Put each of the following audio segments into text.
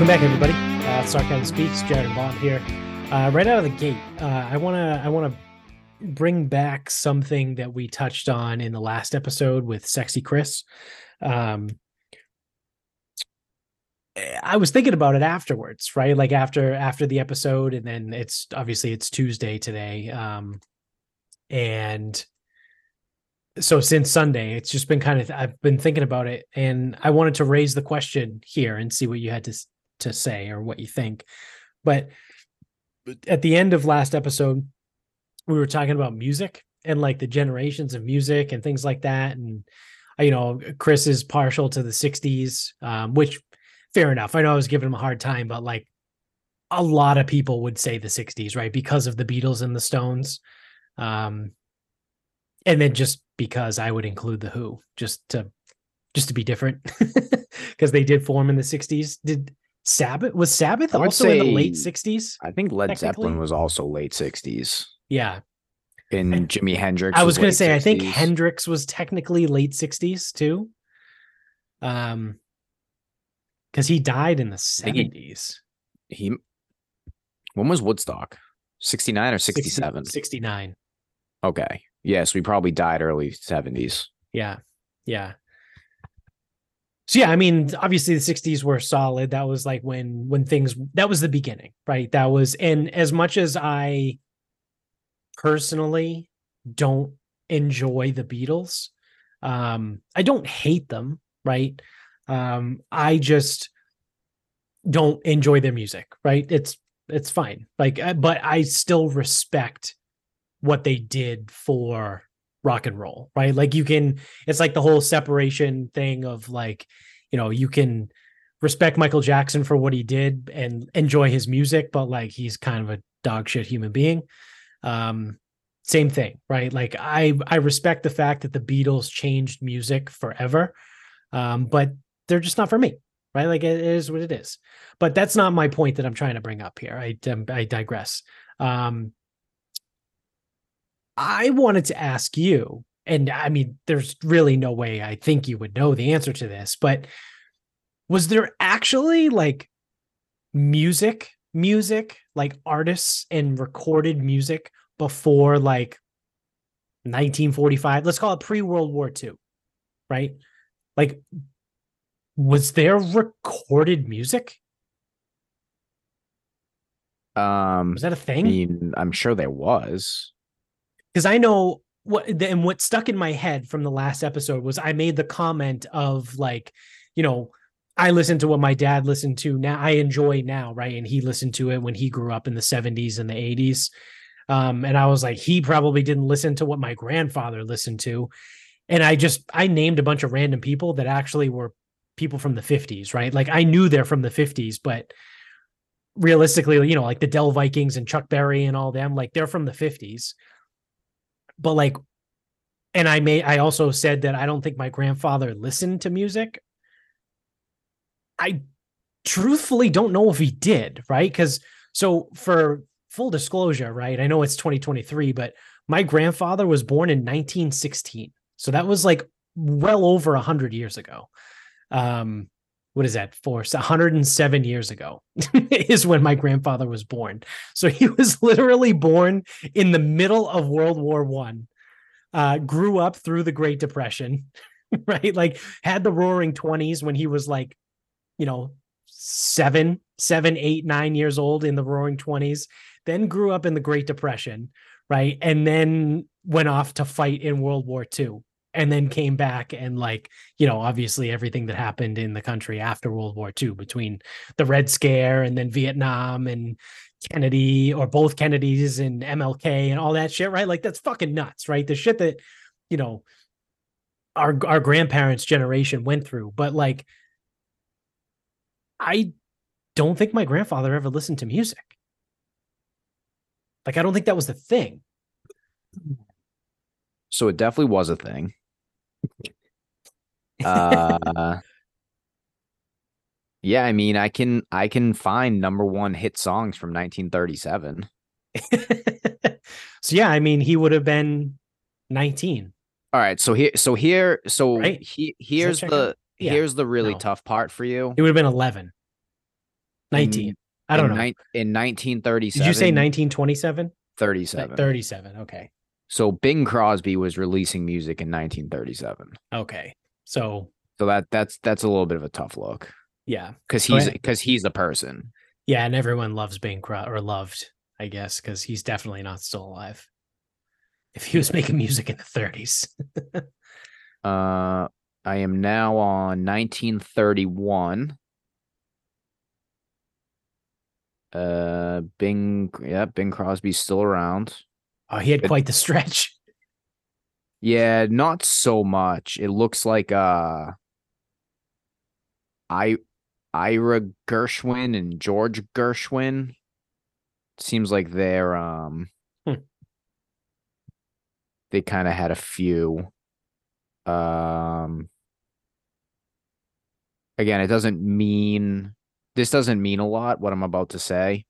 Welcome back, everybody. Uh, Sarcasm Speaks, Jared Bob here. Uh, right out of the gate, uh, I wanna I wanna bring back something that we touched on in the last episode with Sexy Chris. Um, I was thinking about it afterwards, right? Like after after the episode, and then it's obviously it's Tuesday today, um, and so since Sunday, it's just been kind of I've been thinking about it, and I wanted to raise the question here and see what you had to to say or what you think. But at the end of last episode, we were talking about music and like the generations of music and things like that, and you know, Chris is partial to the '60s, um, which fair enough. I know I was giving him a hard time, but like a lot of people would say the 60s, right? Because of the Beatles and the Stones. Um, and then just because I would include the Who just to just to be different because they did form in the 60s. Did Sabbath was Sabbath also in the late 60s? I think Led Zeppelin was also late 60s. Yeah. And Jimi Hendrix. I was, was going to say 60s. I think Hendrix was technically late 60s too. Um cuz he died in the 70s. He, he When was Woodstock? 69 or sixty seven? Sixty nine. Okay. Yes, we probably died early 70s. Yeah. Yeah. So yeah, I mean, obviously the 60s were solid. That was like when when things that was the beginning, right? That was and as much as I personally don't enjoy the Beatles, um I don't hate them, right? Um I just don't enjoy their music, right? It's it's fine. Like uh, but I still respect what they did for rock and roll, right? Like you can, it's like the whole separation thing of like, you know, you can respect Michael Jackson for what he did and enjoy his music, but like he's kind of a dog shit human being. Um, same thing, right? Like I I respect the fact that the Beatles changed music forever, um, but they're just not for me, right? Like it is what it is. But that's not my point that I'm trying to bring up here. I um, I digress. Um, I wanted to ask you, and I mean, there's really no way I think you would know the answer to this, but was there actually like music, music, like artists and recorded music before like 1945? Let's call it pre World War II, right? Like, was there recorded music? Um, was that a thing? I mean, I'm sure there was because I know what and what stuck in my head from the last episode was I made the comment of like, you know, I listened to what my dad listened to now. I enjoy now, right? And he listened to it when he grew up in the 70s and the 80s. Um, and I was like, he probably didn't listen to what my grandfather listened to. And I just I named a bunch of random people that actually were people from the 50s, right? Like I knew they're from the 50s, but realistically, you know, like the Dell Vikings and Chuck Berry and all them, like they're from the 50s but like and I may I also said that I don't think my grandfather listened to music. I truthfully don't know if he did, right? Cuz so for full disclosure, right? I know it's 2023, but my grandfather was born in 1916. So that was like well over 100 years ago. Um what is that for? 107 years ago is when my grandfather was born. So he was literally born in the middle of world war one uh, grew up through the great depression right? Like had the roaring 20s when he was like you know seven seven eight nine years old in the roaring 20s then grew up in the great depression right? And then went off to fight in world war ii and then came back and like you know obviously everything that happened in the country after world war ii between the red scare and then vietnam and kennedy or both kennedys and mlk and all that shit right? Like that's fucking nuts right? The shit that you know our our grandparents generation went through. But like i don't think my grandfather ever listened to music. Like i don't think that was the thing. So it definitely was a thing uh, yeah, I mean, I can I can find number one hit songs from 1937. so yeah, I mean, he would have been 19. All right, so here, so here, so right? he here's the yeah. here's the really no. tough part for you. It would have been 11. 19. I don't in, know. nine- in 1937. Did you say 1927? 37. 37. Okay. So Bing Crosby was releasing music in 1937. Okay. So So that that's that's a little bit of a tough look yeah. because he's because he's a person. Yeah, and everyone loves Bing Cro- or loved, I guess, because he's definitely not still alive. If he was making music in the 30s. Uh, I am now on 1931. Uh, Bing, yeah, Bing Crosby's still around. Oh, he had It- quite the stretch. Yeah, not so much. It looks like uh, I, Ira Gershwin and George Gershwin. Seems like they're um, Hmm. they kind of had a few. Um, again, it doesn't mean this doesn't mean a lot. What I'm about to say.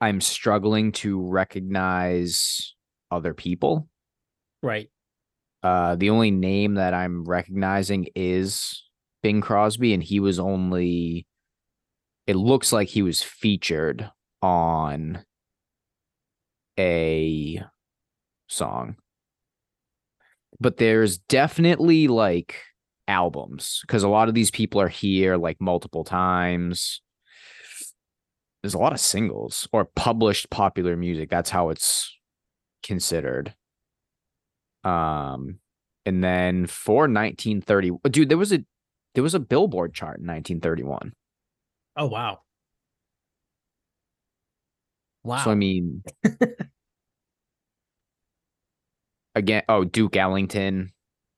I'm struggling to recognize other people. Right. Uh, the only name that I'm recognizing is Bing Crosby, and he was only. It looks like he was featured on a song, but there's definitely like albums because a lot of these people are here like multiple times. There's a lot of singles or published popular music. That's how it's considered. Um, and then for 1930, dude, there was a there was a Billboard chart in 1931. Oh, wow. Wow. So I mean, again, oh Duke Ellington,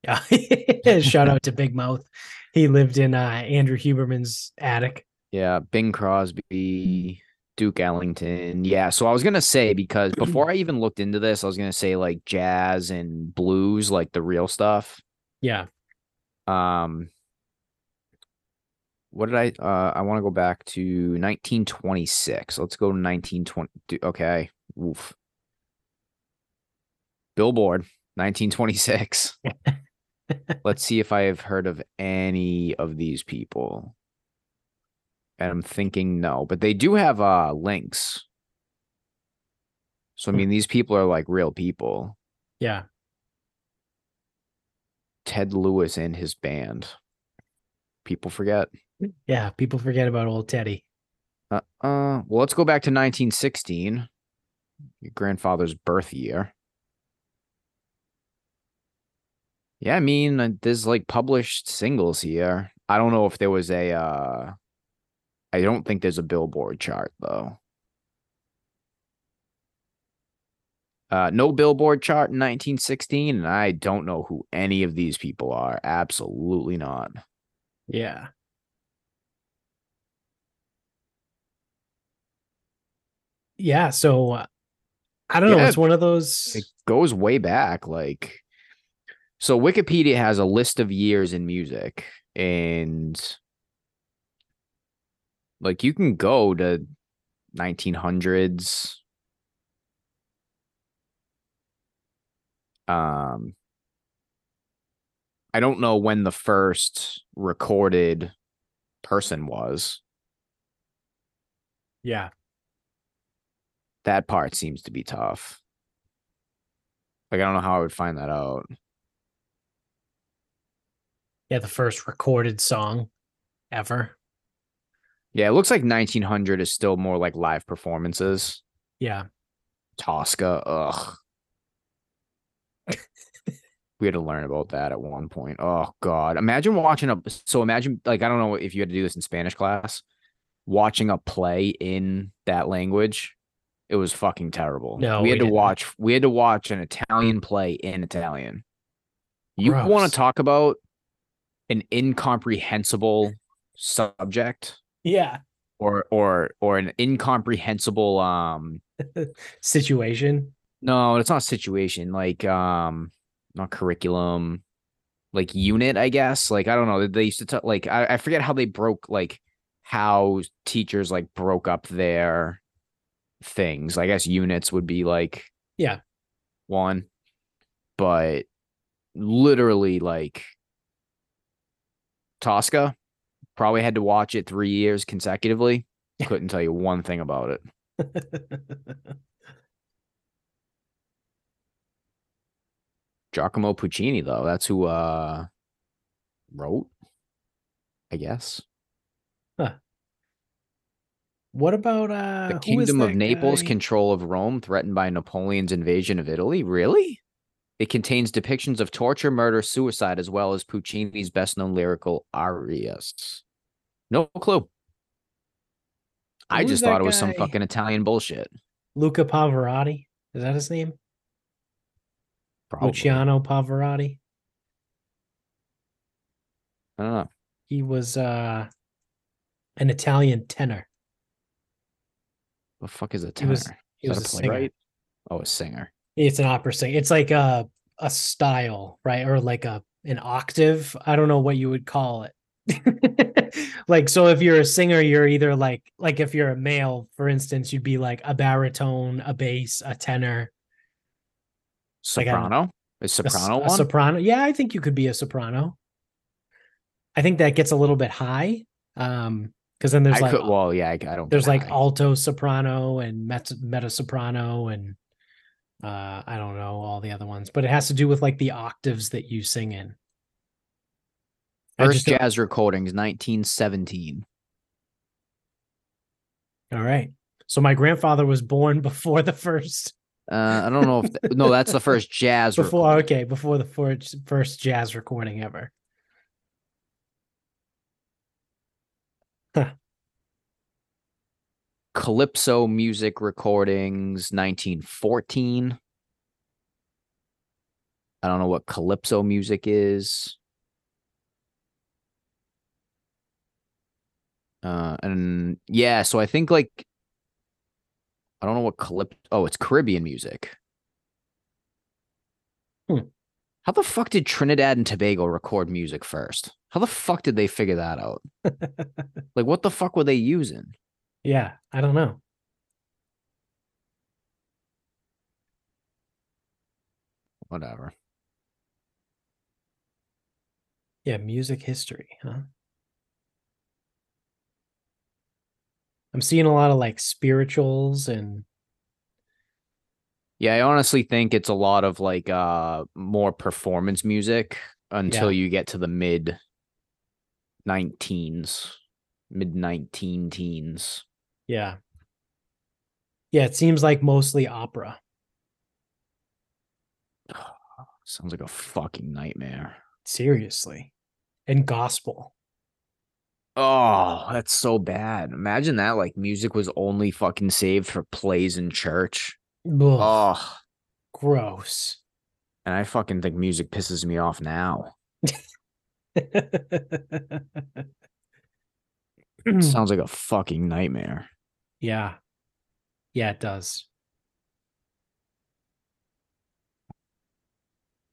Yeah. Shout out to Big Mouth. He lived in uh, Andrew Glouberman's attic. Yeah, Bing Crosby, Duke Ellington, yeah. So I was gonna say because before I even looked into this, I was gonna say like jazz and blues, like the real stuff. Yeah. Um, what did I? Uh, I want to go back to 1926. Let's go to 1920. Okay, oof. Billboard, 1926. Let's see if I have heard of any of these people. And I'm thinking no, but they do have uh links. So I mean, these people are like real people. Yeah. Ted Lewis and his band. People forget. Yeah. People forget about old Teddy. Uh, uh, well, let's go back to 1916, your grandfather's birth year. Yeah, I mean, uh, there's like published singles here. I don't know if there was a, uh, I don't think there's a Billboard chart though. Uh, no Billboard chart in 1916, and I don't know who any of these people are. Absolutely not. Yeah. Yeah. So uh, I don't know. It's one of those. it goes way back like so wikipedia has a list of years in music and like you can go to 1900s um i don't know when the first recorded person was Yeah. that part seems to be tough like i don't know how i would find that out Yeah. The first recorded song ever. Yeah, it looks like 1900 is still more like live performances. Yeah. Tosca, ugh. we had to learn about that at one point. Oh God, imagine watching a. So imagine, like, I don't know if you had to do this in Spanish class, watching a play in that language. It was fucking terrible. No, we we had to didn't. watch. We had to watch an Italian play in Italian. You want to talk about an incomprehensible subject? Yeah. or or or an incomprehensible um Situation. no it's not a situation like um not curriculum like unit i guess like i don't know they used to talk like I, I forget how they broke like how teachers like broke up their things i guess units would be like Yeah. one but literally like tosca probably had to watch it three years consecutively Couldn't tell you one thing about it. Giacomo Puccini, though, that's who uh wrote, I guess. what about uh The Kingdom of Naples, guy? control of Rome, threatened by Napoleon's invasion of Italy. Really? It contains depictions of torture, murder, suicide, as well as Puccini's best known lyrical arias. No clue. I just thought it was some guy? fucking Italian bullshit. Luca Pavarotti. Is that his name? Probably. Luciano Pavarotti. I don't know. He was uh an Italian tenor. What the fuck is a He tenor? was- He was a a singer. Oh, a singer. It's an opera singer. It's like a a style, right? Or like a an octave. I don't know what you would call it. like so if you're a singer, you're either like like if you're a male, for instance, you'd be like a baritone, a bass, a tenor, Like a- Soprano? Is soprano a one? soprano. Yeah, I think you could be a soprano. I think that gets a little bit high. Um, because then there's I like could, well, yeah, I, I don't. there's like high. alto soprano and mezzo, mezzo soprano and uh I don't know all the other ones, but it has to do with like the octaves that you sing in. First don't- jazz recordings, 1917. All right. So my grandfather was born before the first Uh, I don't know if th- no, that's the first jazz. before recording. okay, before the first first jazz recording ever. Calypso music recordings, 1914. I don't know what calypso music is. Uh, and yeah, so I think like I don't know what clip. Oh, it's Caribbean music. Hmm. How the fuck did Trinidad and Tobago record music first? How the fuck did they figure that out? Like, what the fuck were they using? yeah, I don't know. Whatever. Yeah, music history, huh? I'm seeing a lot of like spirituals and Yeah, I honestly think it's a lot of like uh more performance music until you get to the mid 19s, mid 19 teens. yeah. Yeah, it seems like mostly opera. Sounds like a fucking nightmare. Seriously. And gospel. Oh, that's so bad. Imagine that like music was only fucking saved for plays in church. Ugh, Oh, gross. and I fucking think music pisses me off now. Sounds like a fucking nightmare. yeah. Yeah, it does.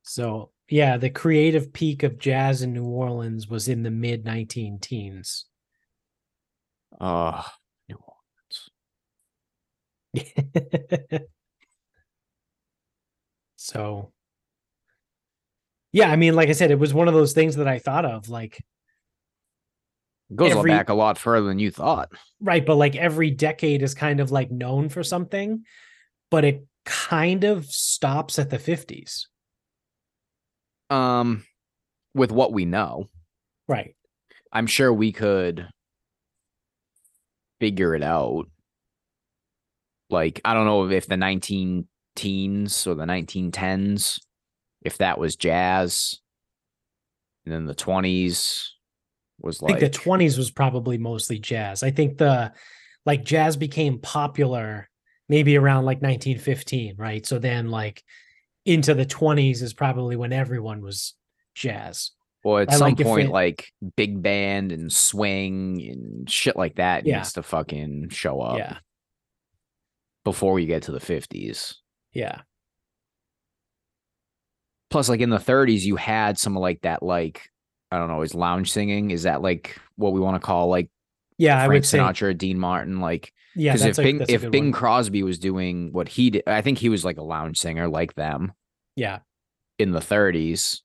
So, yeah, the creative peak of jazz in New Orleans was in the mid 19 teens. Oh, New Orleans. so, yeah, I mean, like I said, it was one of those things that I thought of like, Goes Every- back a lot further than you thought. right, but like every decade is kind of like known for something, but it kind of stops at the 50s. Um, with what we know, Right. I'm sure we could figure it out. Like, I don't know if the 19 teens or the 1910s, if that was jazz, and then the 20s was I like think the 20s was probably mostly jazz. I think the like jazz became popular maybe around like 1915, right? So then like into the 20s is probably when everyone was jazz. Well, at I some like point, it- like big band and swing and shit like that Yeah. needs to fucking show up Yeah. before we get to the 50s. Yeah. Plus, like in the 30s, you had some of like that, like, I don't know, is lounge singing? Is that like what we want to call like Yeah, I Frank would say Sinatra, Dean Martin? Like, yeah, because if a, Bing, if Bing one. Crosby was doing what he did, I think he was like a lounge singer like them Yeah. in the 30s.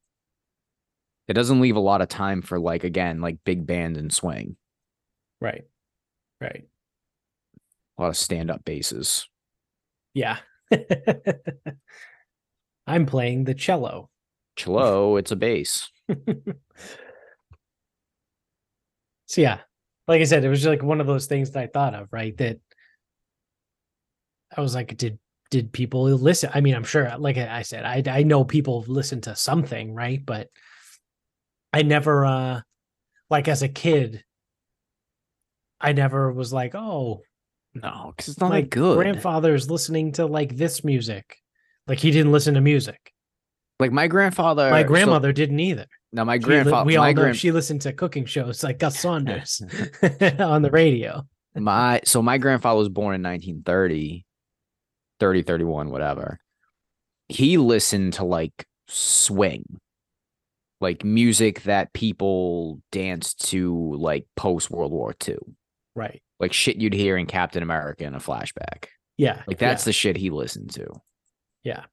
It doesn't leave a lot of time for like, again, like big band and swing. Right. Right. A lot of stand up basses. Yeah. I'm playing the cello. Cello, it's a bass. So yeah, like I said, it was like one of those things that I thought of, right? That I was like, did did people listen? I mean, I'm sure, like I said, I I know people listen to something, right? But I never uh like as a kid, I never was like, oh, No, because it's not like good. grandfather's listening to like this music. Like he didn't listen to music. like my grandfather. My so- grandmother didn't either. Now my grandfather. we all my know grand, she listened to cooking shows like Gus Saunders on the radio. my so my grandfather was born in 1930 30 31 whatever he listened to like swing like music that people danced to like post world war ii Right. like shit you'd hear in captain america in a flashback Yeah. like that's the shit he listened to Yeah.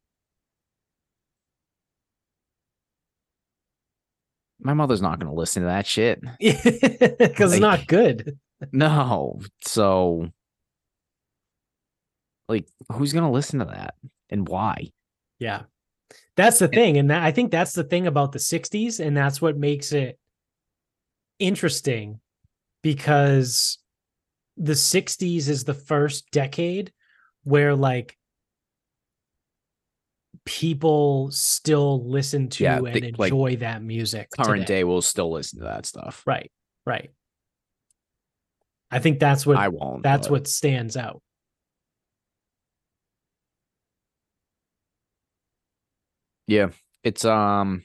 My mother's not going to listen to that shit. Because it's not good. no so like who's going to listen to that and why Yeah. That's the thing. And that, I think that's the thing about the 60s. And that's what makes it interesting because the 60s is the first decade where like people still listen to Yeah, and the- like, enjoy that music. current today. day will still listen to that stuff Right. Right. I think that's what I won't. that's but- what stands out. Yeah, it's um,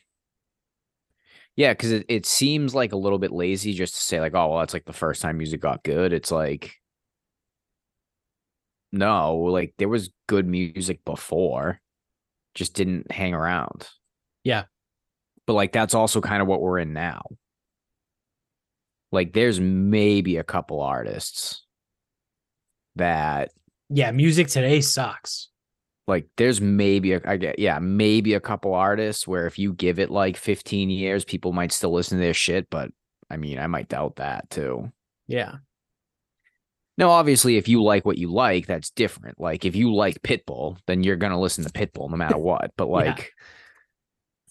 yeah, because it it seems like a little bit lazy just to say like, oh well, that's like the first time music got good. It's like, no, like there was good music before, just didn't hang around. Yeah. but like that's also kind of what we're in now. Like, there's maybe a couple artists that Yeah, music today sucks. like there's maybe a, I get yeah maybe a couple artists where if you give it like 15 years people might still listen to their shit but I mean I might doubt that too. Yeah. Now obviously if you like what you like that's different. Like if you like Pitbull then you're going to listen to Pitbull no matter what. But Yeah. like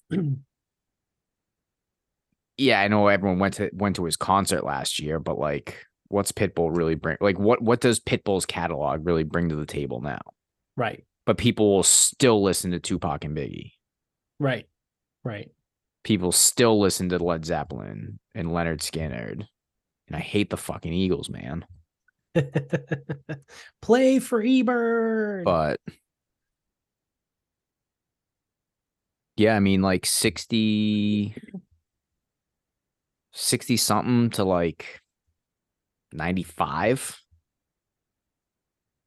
yeah, I know everyone went to went to his concert last year but like what's Pitbull really bring like what what does Pitbull's catalog really bring to the table now? right. But people will still listen to Tupac and Biggie. Right. Right. people still listen to Led Zeppelin and Lynyrd Skynyrd. And I hate the fucking Eagles, man. Play for Ebert. But yeah, I mean like 60 60 something to like 95.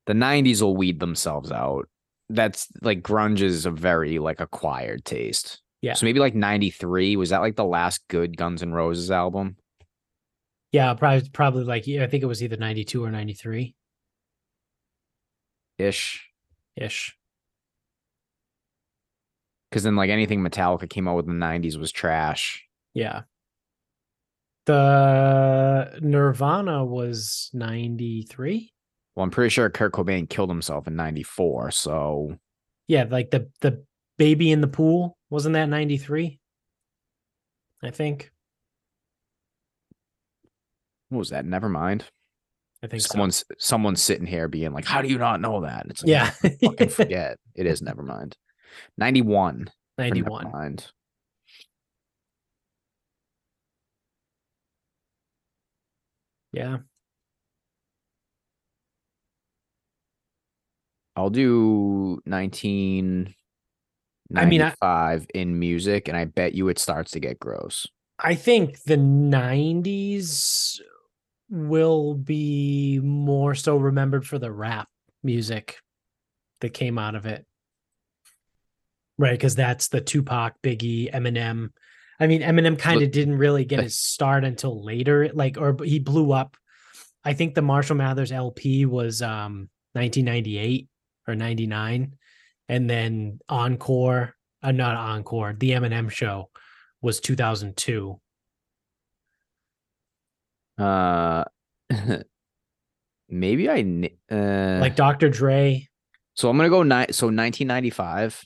The 90s will weed themselves out. That's like grunge is a very like acquired taste. Yeah. So maybe like 93 was that like the last good Guns N' Roses album? Yeah, probably probably like I think it was either 92 or 93 Ish. ish. Because then, like anything Metallica came out with in the '90s was trash. Yeah. The Nirvana was 93. Well, I'm pretty sure Kurt Cobain killed himself in '94. So Yeah, like the the baby in the pool wasn't that 93? I think. What was that? Never mind. I think so. Someone's someone's sitting here being like, "How do you not know that?" It's like, Yeah. fucking forget. It is never mind. '91. 91. Mind. Yeah. I'll do 19 I mean, I- in music, and I bet you it starts to get gross. I think the 90s will be more so remembered for the rap music that came out of it. Right, because that's the Tupac, Biggie, Eminem. I mean, Eminem kind of didn't really get his start until later, like, or he blew up. I think the Marshall Mathers LP was um 1998 or 99, and then Encore, uh, not Encore, the Eminem show was 2002. Uh, maybe I uh, like Dr. Dre. So I'm gonna go ni- so 1995.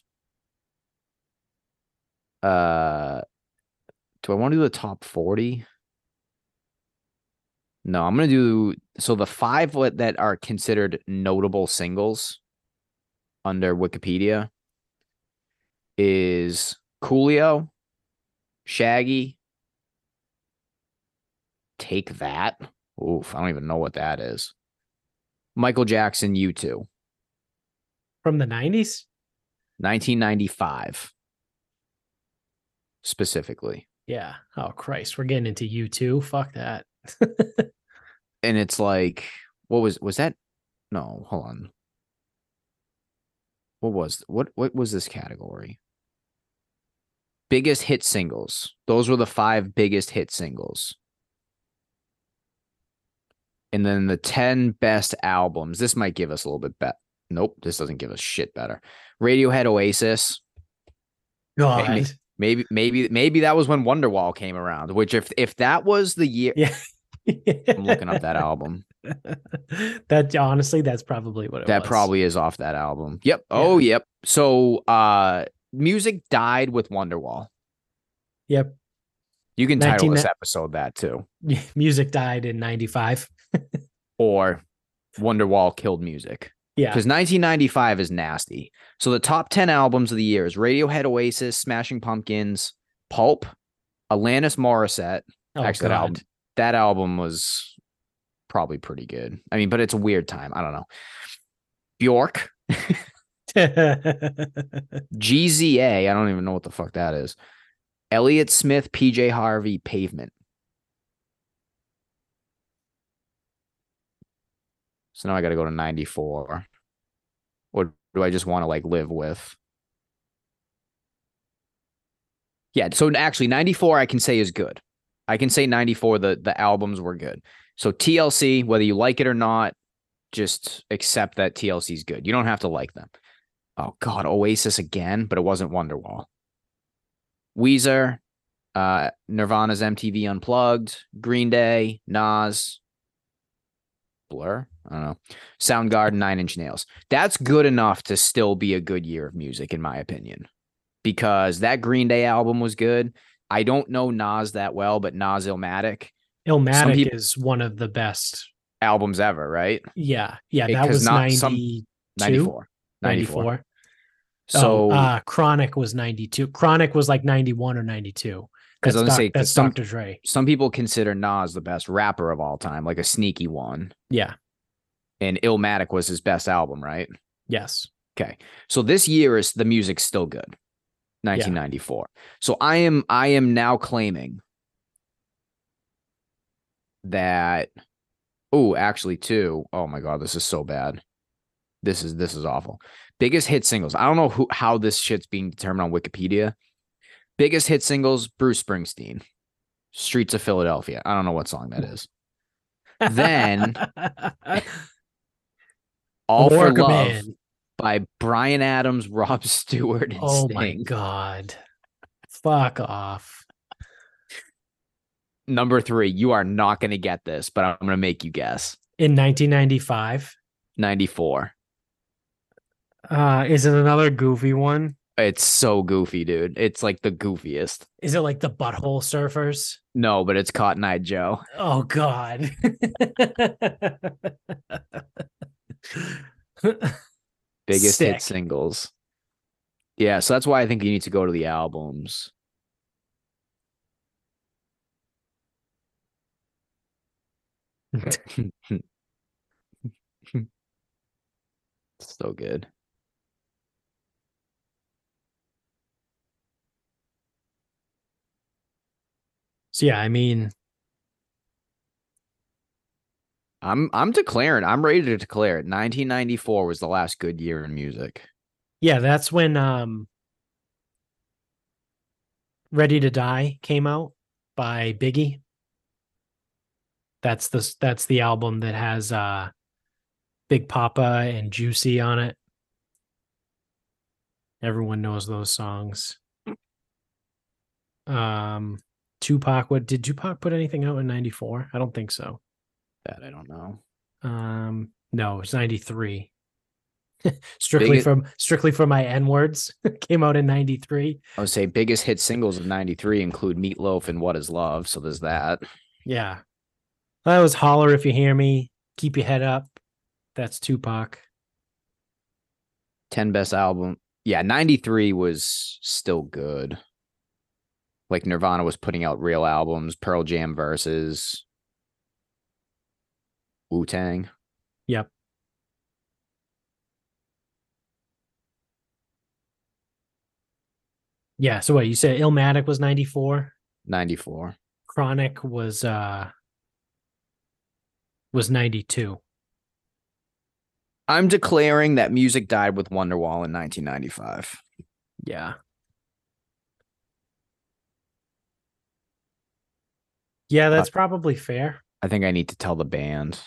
Uh, do I want to do the top 40? No, I'm gonna do so the five that are considered notable singles under Wikipedia is Coolio, Shaggy, Take That. Oof, I don't even know what that is. Michael Jackson, U2. From the 90s? 1995 specifically. Yeah. Oh Christ, we're getting into you too. Fuck that. And it's like, what was was that? No, hold on. What was what what was this category? Biggest hit singles. Those were the five biggest hit singles. And then the 10 best albums. This might give us a little bit better. Nope, this doesn't give us shit better. Radiohead Oasis. God. Maybe maybe maybe that was when Wonderwall came around, which if if that was the year Yeah. I'm looking up that album. that honestly, that's probably what it That was. probably is off that album. Yep. Oh, yep. So uh music died with Wonderwall. Yep. You can title 19 this episode that too. Music died in 95. Or Wonderwall killed music. Yeah. Because 1995 is nasty. So the top 10 albums of the year is Radiohead Oasis, Smashing Pumpkins, Pulp, Alanis Morissette. Oh, Actually, that album, that album was probably pretty good. I mean, but it's a weird time. I don't know. Bjork, GZA. I don't even know what the fuck that is. Elliott Smith, PJ Harvey, Pavement. So now I got to go to 94. Or do I just want to like live with? Yeah. So actually, 94 I can say is good. I can say 94, the, the albums were good. So TLC, whether you like it or not, just accept that TLC is good. You don't have to like them. Oh God, Oasis again, but it wasn't Wonderwall. Weezer, uh, Nirvana's MTV Unplugged, Green Day, Nas, Blur. I don't know. Soundgarden, Nine Inch Nails. That's good enough to still be a good year of music, in my opinion, because that Green Day album was good. I don't know Nas that well, but Nas Illmatic Illmatic peop- is one of the best. albums ever, right? Yeah. Yeah. It- was not 92, some- 94. 94. 94. So oh, uh, Chronic was 92. Chronic was like 91 or 92. 'Cause That's, I was doc- say, that's some- Dr. Dre. some people consider Nas the best rapper of all time, like a sneaky one. Yeah. And Illmatic was his best album, right? Yes. Okay. So this year is the music's still good. 1994. So I am I am now claiming that oh, actually too. Oh my god, this is so bad. This is this is awful. Biggest hit singles. I don't know who how this shit's being determined on Wikipedia. Biggest hit singles, Bruce Springsteen. Streets of Philadelphia. I don't know what song that is. Then- All for Love Man. by Bryan Adams, Rod Stewart, and Oh my God. Fuck off. Number three, you are not going to get this, but I'm going to make you guess. In 1995. 94. Uh, is it another goofy one? It's so goofy, dude. It's like the goofiest. Is it like the butthole surfers? No, but it's Cotton Eye Joe. Oh God. Biggest Sick. hit singles. Yeah, so that's why I think you need to go to the albums. so good. So yeah, I mean, I'm I'm declaring. I'm ready to declare it. 1994 was the last good year in music. yeah, that's when um Ready to Die came out by Biggie. That's the that's the album that has uh Big Poppa and Juicy on it. Everyone knows those songs. Um Tupac what did Tupac put anything out in 94? I don't think so. That I don't know. Um, no, it's 93. strictly Biggest- from strictly for my N words. Came out in 93. I would say biggest hit singles of 93 include Meatloaf and What Is Love. So there's that. Yeah. That was Holler If You Hear Me. Keep Your Head Up. That's Tupac. 10 best album. Yeah, 93 was still good. Like Nirvana was putting out real albums, Pearl Jam versus Wu Tang. Yep. Yeah. So what you said Illmatic was 94. 94. Chronic was uh was 92. I'm declaring that music died with Wonderwall in 1995. Yeah. Yeah, that's probably fair. I think I need to tell the band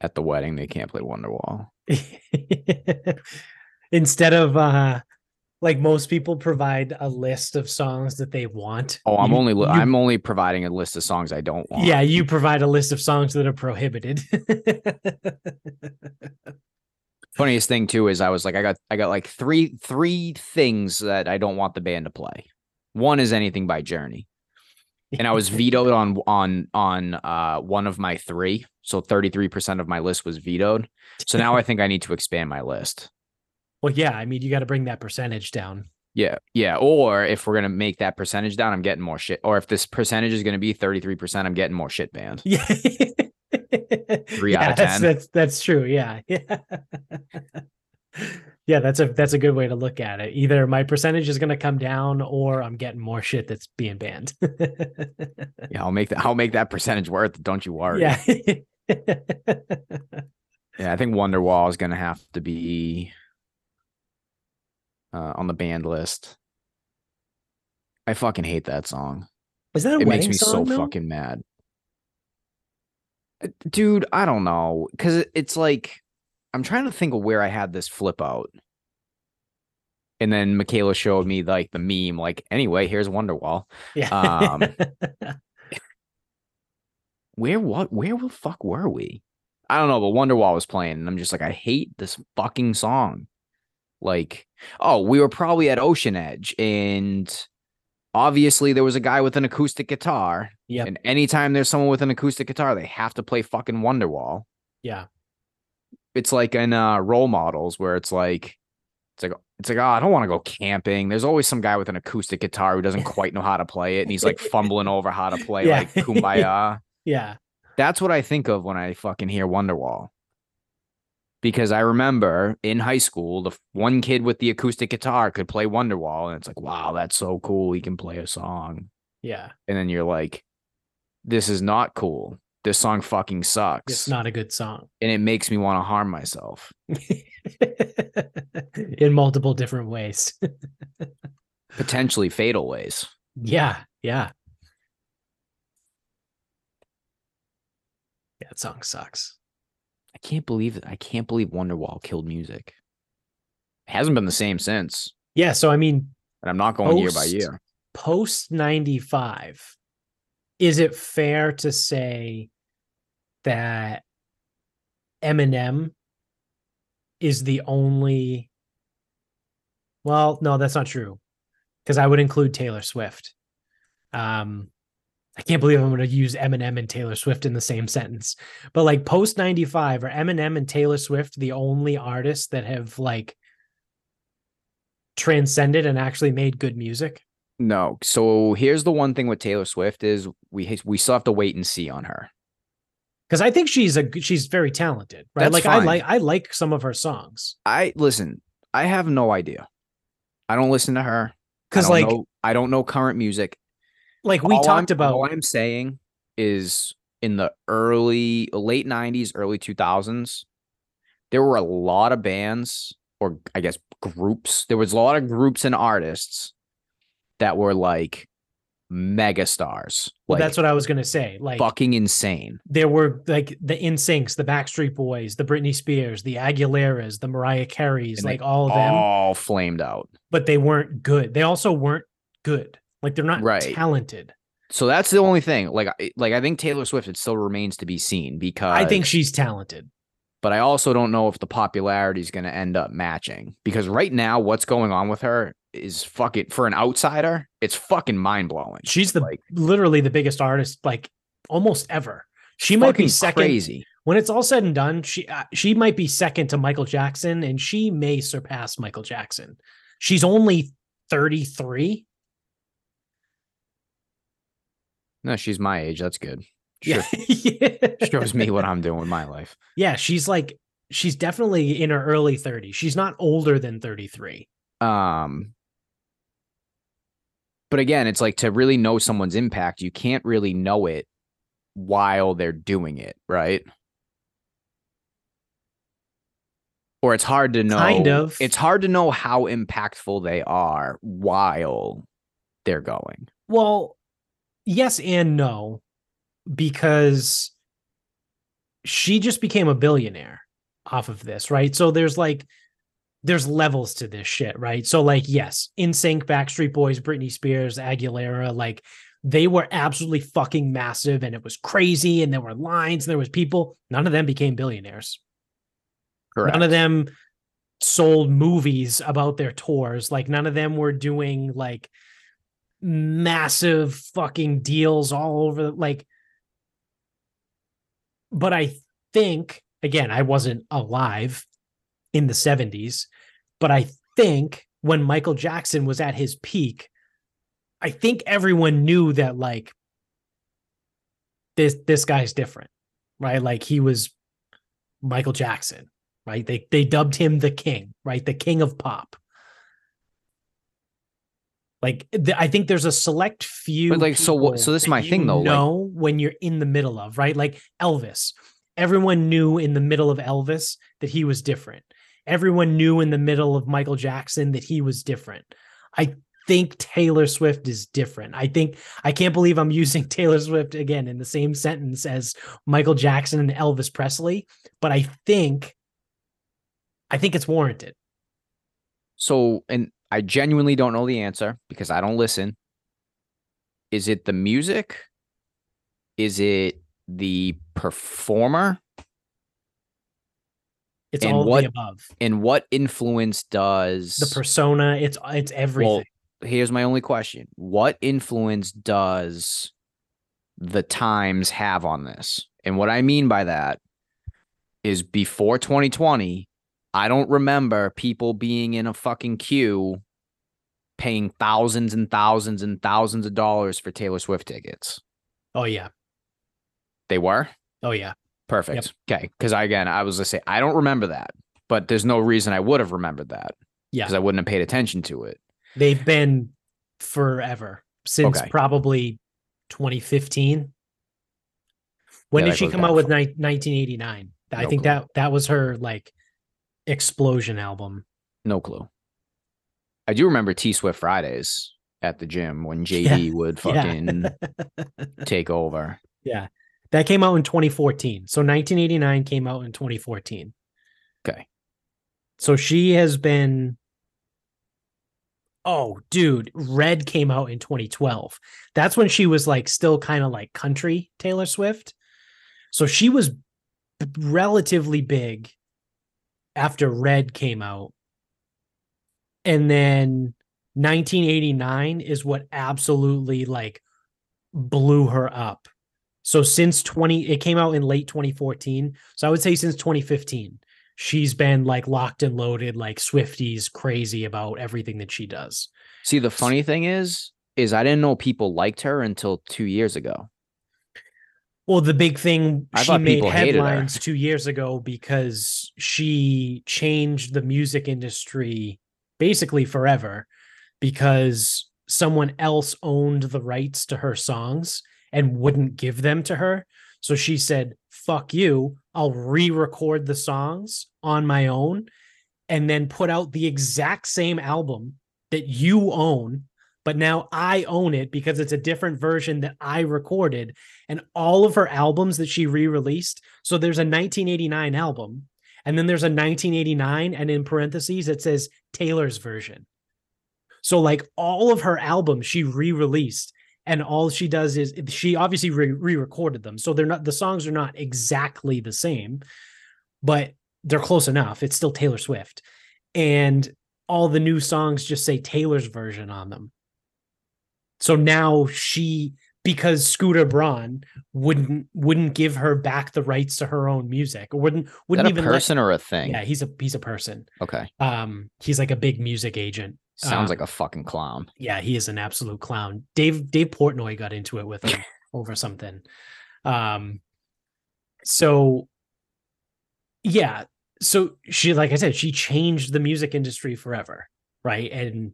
at the wedding they can't play Wonderwall. Instead of uh like most people provide a list of songs that they want. Oh, I'm you- only you- I'm only providing a list of songs I don't want. Yeah, you provide a list of songs that are prohibited. Funniest thing too is I was like I got I got like three three things that I don't want the band to play. One is anything by Journey. And I was vetoed on on on uh one of my three. So 33% of my list was vetoed. So now I think I need to expand my list. well, yeah, I mean, you got to bring that percentage down. Yeah. Yeah. Or if we're gonna make that percentage down, I'm getting more shit. Or if this percentage is gonna be 33%, I'm getting more shit banned. Yeah. Three yeah, out of that's, 10. That's that's true. Yeah. Yeah. yeah, that's a that's a good way to look at it. Either my percentage is gonna come down or I'm getting more shit that's being banned. Yeah, I'll make that I'll make that percentage worth. Don't you worry. yeah. Yeah, I think Wonderwall is gonna have to be uh, on the band list. I fucking hate that song. Is that a it makes me song, so though? fucking mad. Uh, Dude, I don't know. Cause it's like I'm trying to think of where I had this flip out. And then Michaela showed me like the meme, like, anyway, here's Wonderwall. Yeah. Um, Where what where the fuck were we? I don't know, but Wonderwall was playing, and I'm just like, I hate this fucking song. Like, oh, we were probably at Ocean Edge, and obviously there was a guy with an acoustic guitar. Yeah. And anytime there's someone with an acoustic guitar, they have to play fucking Wonderwall. yeah. It's like in uh role models where it's like it's like it's like, oh, I don't want to go camping. There's always some guy with an acoustic guitar who doesn't quite know how to play it, and he's like fumbling over how to play Yeah. like Kumbaya. Yeah. That's what I think of when I fucking hear Wonderwall. Because I remember in high school, the one kid with the acoustic guitar could play Wonderwall, and it's like, wow, that's so cool. He can play a song. Yeah. And then you're like, this is not cool. This song fucking sucks. It's not a good song. and it makes me want to harm myself. In multiple different ways. Potentially fatal ways. Yeah, yeah. Yeah, that song sucks. I can't believe it. I can't believe Wonderwall killed music. It hasn't been the same since. Yeah, so I mean, And I'm not going year by year. post 95, is it fair to say that Eminem is the only well, no, that's not true. Because I would include Taylor Swift. Um, I can't believe I'm going to use Eminem and Taylor Swift in the same sentence. But like post 95, are Eminem and Taylor Swift the only artists that have like transcended and actually made good music? No. So here's the one thing with Taylor Swift is we we still have to wait and see on her. Because I think she's a she's very talented, right? That's like I like I like some of her songs. I listen. I have no idea. I don't listen to her. Because like know, I don't know current music. like we All talked I'm- about All I'm saying is in the early late 90s, early 2000s, there were a lot of bands or I guess groups. There was a lot of groups and artists that were like mega stars. well, like that's what I was gonna say. Like fucking insane. there were like the NSYNCs, the Backstreet Boys, the Britney Spears, the Aguileras, the Mariah Careys, like all of them, All flamed out. but they weren't good. They also weren't good. Like they're not Right. talented. So that's the only thing. Like, I- like I think Taylor Swift it still remains to be seen because I think she's talented. but I also don't know if the popularity is going to end up matching because right now what's going on with her is fucking for an outsider, it's fucking mind blowing. She's the Like- literally the biggest artist like almost ever. She might be second crazy. when it's all said and done. She uh, she might be second to Michael Jackson, and she may surpass Michael Jackson. She's only thirty three. No, she's my age. That's good. Sure. Yeah. Shows me what I'm doing with my life. Yeah, she's like she's definitely in her early 30s. She's not older than 33. Um, but again, it's like to really know someone's impact, you can't really know it while they're doing it, right? Or it's hard to know. Kind of. It's hard to know how impactful they are while they're going. Well, yes and no, because she just became a billionaire off of this, right? So there's like there's levels to this shit, right? So like yes, NSYNC, Backstreet Boys, Britney Spears, Aguilera, like they were absolutely fucking massive and it was crazy and there were lines and there was people. None of them became billionaires. Correct. None of them sold movies about their tours. Like none of them were doing like massive fucking deals all over. Like, but I think again, I wasn't alive in the 70s, but I think when Michael Jackson was at his peak, I think everyone knew that like this this guy's different, right? Like he was Michael Jackson, right? They they dubbed him the king, right? The king of pop. Like th- I think there's a select few. But, like, so what- so this is my thing, though, like- Know when you're in the middle of right, like Elvis. Everyone knew in the middle of Elvis that he was different. Everyone knew in the middle of Michael Jackson that he was different. I think Taylor Swift is different. I think I can't believe I'm using Taylor Swift again in the same sentence as Michael Jackson and Elvis Presley, but I think I think it's warranted. So, and I genuinely don't know the answer because I don't listen. Is it the music? Is it the performer? It's And all what- the above. And what influence does The persona, it's it's everything. here's my only question. What influence does the times have on this? And what I mean by that is before 2020, I don't remember people being in a fucking queue paying thousands and thousands and thousands of dollars for Taylor Swift tickets. oh yeah. They were? Oh yeah. Perfect. Okay. Because I again, I was gonna say I don't remember that, but there's no reason I would have remembered that. Yeah. Because I wouldn't have paid attention to it. They've been forever since Okay. probably 2015. When Yeah, did she come out with far. ni- 1989? I think clue. that that was her like explosion album. No clue. I do remember T Swift Fridays at the gym when JD would fucking take over. Yeah. That came out in 2014. So 1989 came out in 2014. Okay. So she has been Oh, dude, Red came out in 2012. That's when she was like still kind of like country Taylor Swift. So she was relatively big after Red came out. And then 1989 is what absolutely like blew her up. So since 20 it came out in late 2014. So I would say since 2015 she's been like locked and loaded like Swifties crazy about everything that she does. See, the funny thing is, is I didn't know people liked her until two years ago. Well, the big thing I she made people hated her. headlines 2 years ago because she changed the music industry basically forever because someone else owned the rights to her songs and wouldn't give them to her. So she said, fuck you. I'll re record the songs on my own and then put out the exact same album that you own. But now I own it because it's a different version that I recorded. And all of her albums that she re released. So there's a 1989 album, and then there's a 1989, and in parentheses, it says Taylor's version. So, like all of her albums she re released and all she does is she obviously re recorded them. So they're not the songs are not exactly the same, but they're close enough. It's still Taylor Swift. And all the new songs just say Taylor's version on them. So now she because Scooter Braun wouldn't wouldn't give her back the rights to her own music or wouldn't wouldn't even a person let, or a thing. Yeah, he's a he's a person. Okay. Um, he's like a big music agent. Sounds um, like a fucking clown. Yeah, he is an absolute clown. Dave Dave Portnoy got into it with him over something. Um, so yeah, so she like I said, she changed the music industry forever, right? And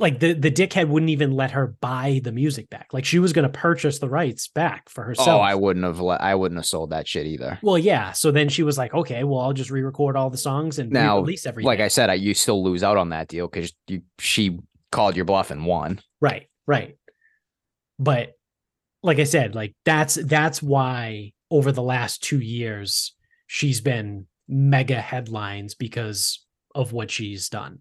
like the the dickhead wouldn't even let her buy the music back. Like she was going to purchase the rights back for herself. Oh, I wouldn't have let I wouldn't have sold that shit either. Well, yeah. So then she was like, okay, well, I'll just re-record all the songs and now, release everything. Like I said, I you still lose out on that deal because you she called your bluff and won. Right, right. But like I said, like that's that's why over the last two years she's been mega headlines because of what she's done.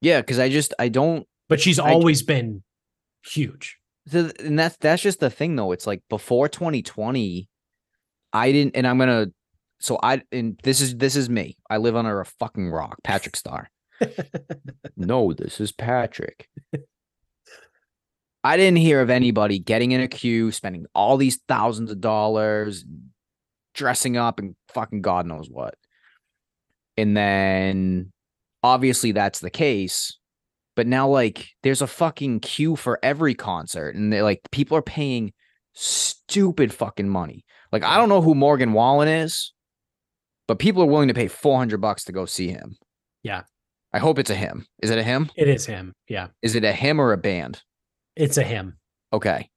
Yeah, because I just I don't but she's always I, been huge. The, and that's that's just the thing though. It's like before 2020, I didn't, and I'm gonna. So I and this is this is me. I live under a fucking rock, Patrick Star. no, this is Patrick. I didn't hear of anybody getting in a queue, spending all these thousands of dollars, dressing up, and fucking God knows what. And then obviously that's the case but now like there's a fucking queue for every concert and they're like people are paying stupid fucking money. Like i don't know who morgan wallen is but people are willing to pay 400 bucks to go see him. Yeah. I hope it's a him. Is it a him? It is him yeah. Is it a him or a band? It's a him. Okay.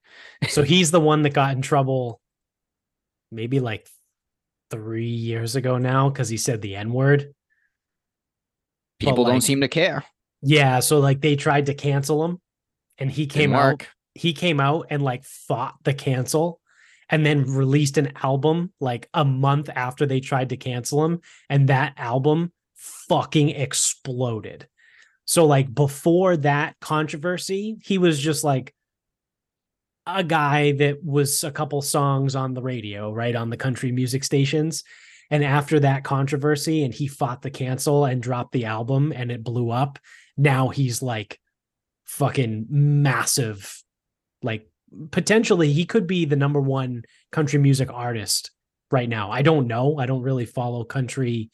So he's the one that got in trouble maybe like three years ago now because he said the n-word people like, don't seem to care yeah, so like they tried to cancel him and he came out he came out and like fought the cancel and then released an album like a month after they tried to cancel him and that album fucking exploded. So like before that controversy, he was just like a guy that was a couple songs on the radio, right on the country music stations. And after that controversy and he fought the cancel and dropped the album and it blew up now he's like fucking massive like potentially he could be the number one country music artist right now. I don't know. I don't really follow country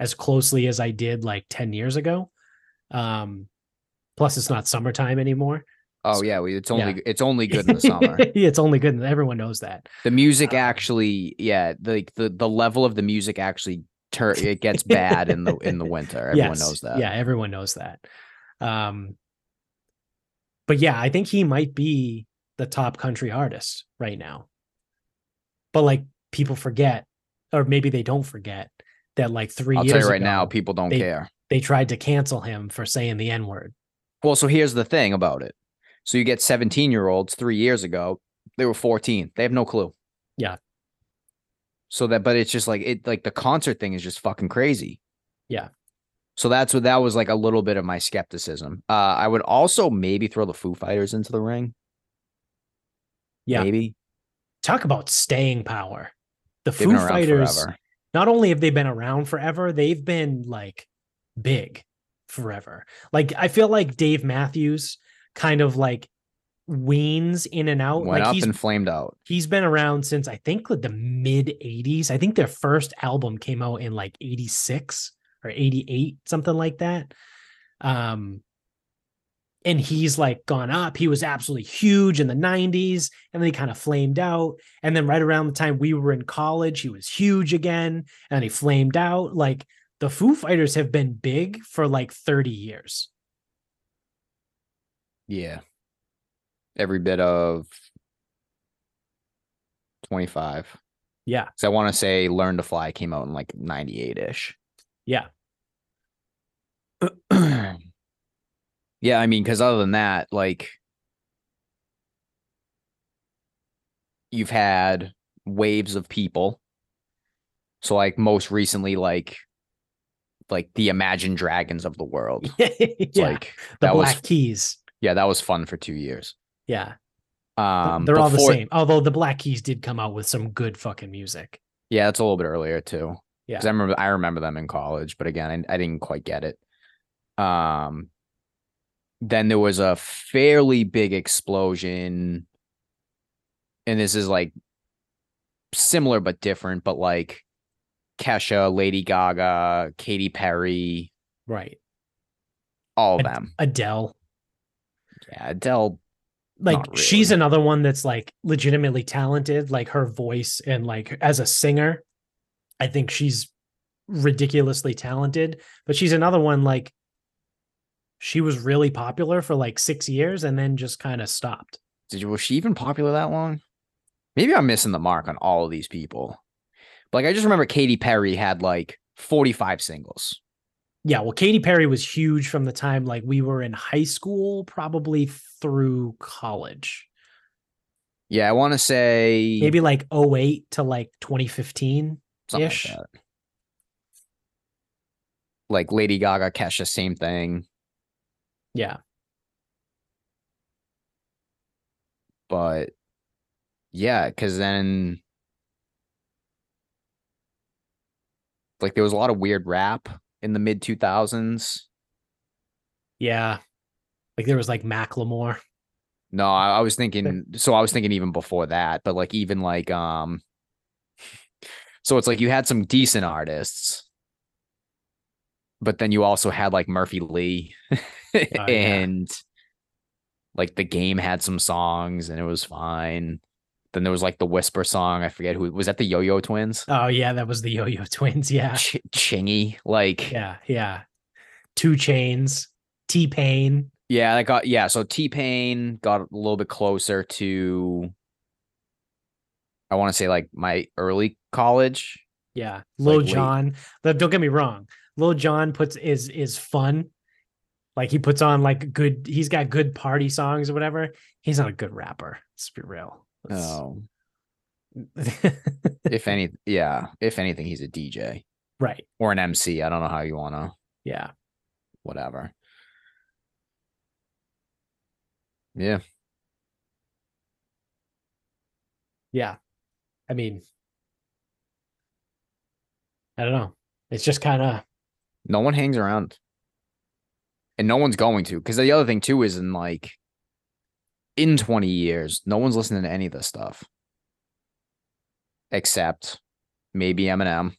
as closely as i did like 10 years ago. Um plus it's not summertime anymore. Oh yeah it's only yeah. it's only good in the summer. It's only good everyone knows that. The music um, actually yeah the, the the level of the music actually tur- it gets bad in the in the winter. Everyone yes. knows that. Yeah, everyone knows that. Um, but yeah, I think he might be the top country artist right now. But like people forget, or maybe they don't forget that like 3 I'll years. I'll tell you right ago, now, people don't they, care. They tried to cancel him for saying the N word. Well, so here's the thing about it. So you get 17 year olds three years ago, they were 14. They have no clue. Yeah. So that, but it's just like it, like the concert thing is just fucking crazy. Yeah. So that's what that was like a little bit of my skepticism. Uh, I would also maybe throw the Foo Fighters into the ring. Yeah. Maybe. Talk about staying power. The They've Foo Fighters, forever. not only have they been around forever, they've been like big forever. Like I feel like Dave Matthews kind of like weans in and out. Went like up he's, and flamed out. He's been around since I think the mid 80s. I think their first album came out in like 86 or 88, something like that. Um and he's like gone up. He was absolutely huge in the 90s and then he kind of flamed out. And then right around the time we were in college, he was huge again and he flamed out. Like the Foo Fighters have been big for like 30 years. Yeah every bit of 25. Yeah. So I want to say Learn to Fly came out in like 98 ish. Yeah. yeah. I mean, because other than that, like, you've had waves of people. So, like, most recently, like, like the Imagine Dragons of the world. yeah. Like, the Black was, Keys. Yeah, that was fun for two years. Yeah. Um, They're all the same. Although the Black Keys did come out with some good fucking music. Yeah, that's a little bit earlier too. Yeah. Because I remember I remember them in college, but again, I, I didn't quite get it. Um then there was a fairly big explosion. And this is like similar but different, but like Kesha, Lady Gaga, Katy Perry, Right. all of Ad- them. Adele. Yeah, Adele. Like Not she's another one that's like legitimately talented. Like her voice and like as a singer, I think she's ridiculously talented. But she's another one like she was really popular for like six years and then just kind of stopped. Did you was she even popular that long? Maybe I'm missing the mark on all of these people. But like I just remember Katy Perry had like 45 singles. Yeah, well, Katy Perry was huge from the time like we were in high school, probably through college. Yeah, I want to say Maybe like 08 to like 2015. ish. like. Like Lady Gaga, Kesha, same thing. Yeah. But yeah, because then like there was a lot of weird rap in the mid 2000s. Yeah. Like there was like Macklemore. No, I, I was thinking so I was thinking even before that, but like even like um so it's like you had some decent artists, but then you also had like Murphy Lee yeah. and like the game had some songs and it was fine. Then there was like the whisper song. I forget who was that the Yo-Yo Twins? Oh yeah, that was the Yo-Yo Twins. Yeah. Ch- Chingy. Like yeah. Yeah. 2 Chainz, T Pain. Yeah, that got yeah. So T Pain got a little bit closer to I want to say like my early college. Yeah. Lil like John. But Don't get me wrong. Lil Jon puts is is fun. Like he puts on like good, he's got good party songs or whatever. He's not a good rapper. Let's be real. Let's- Oh, if any, yeah. If anything, he's a DJ right. or an MC. I don't know how you want to, Yeah. whatever. Yeah. Yeah. I mean, I don't know. It's just kind of No one hangs around. And no one's going to. Because the other thing, too, is in like in 20 years, no one's listening to any of this stuff. Except maybe Eminem.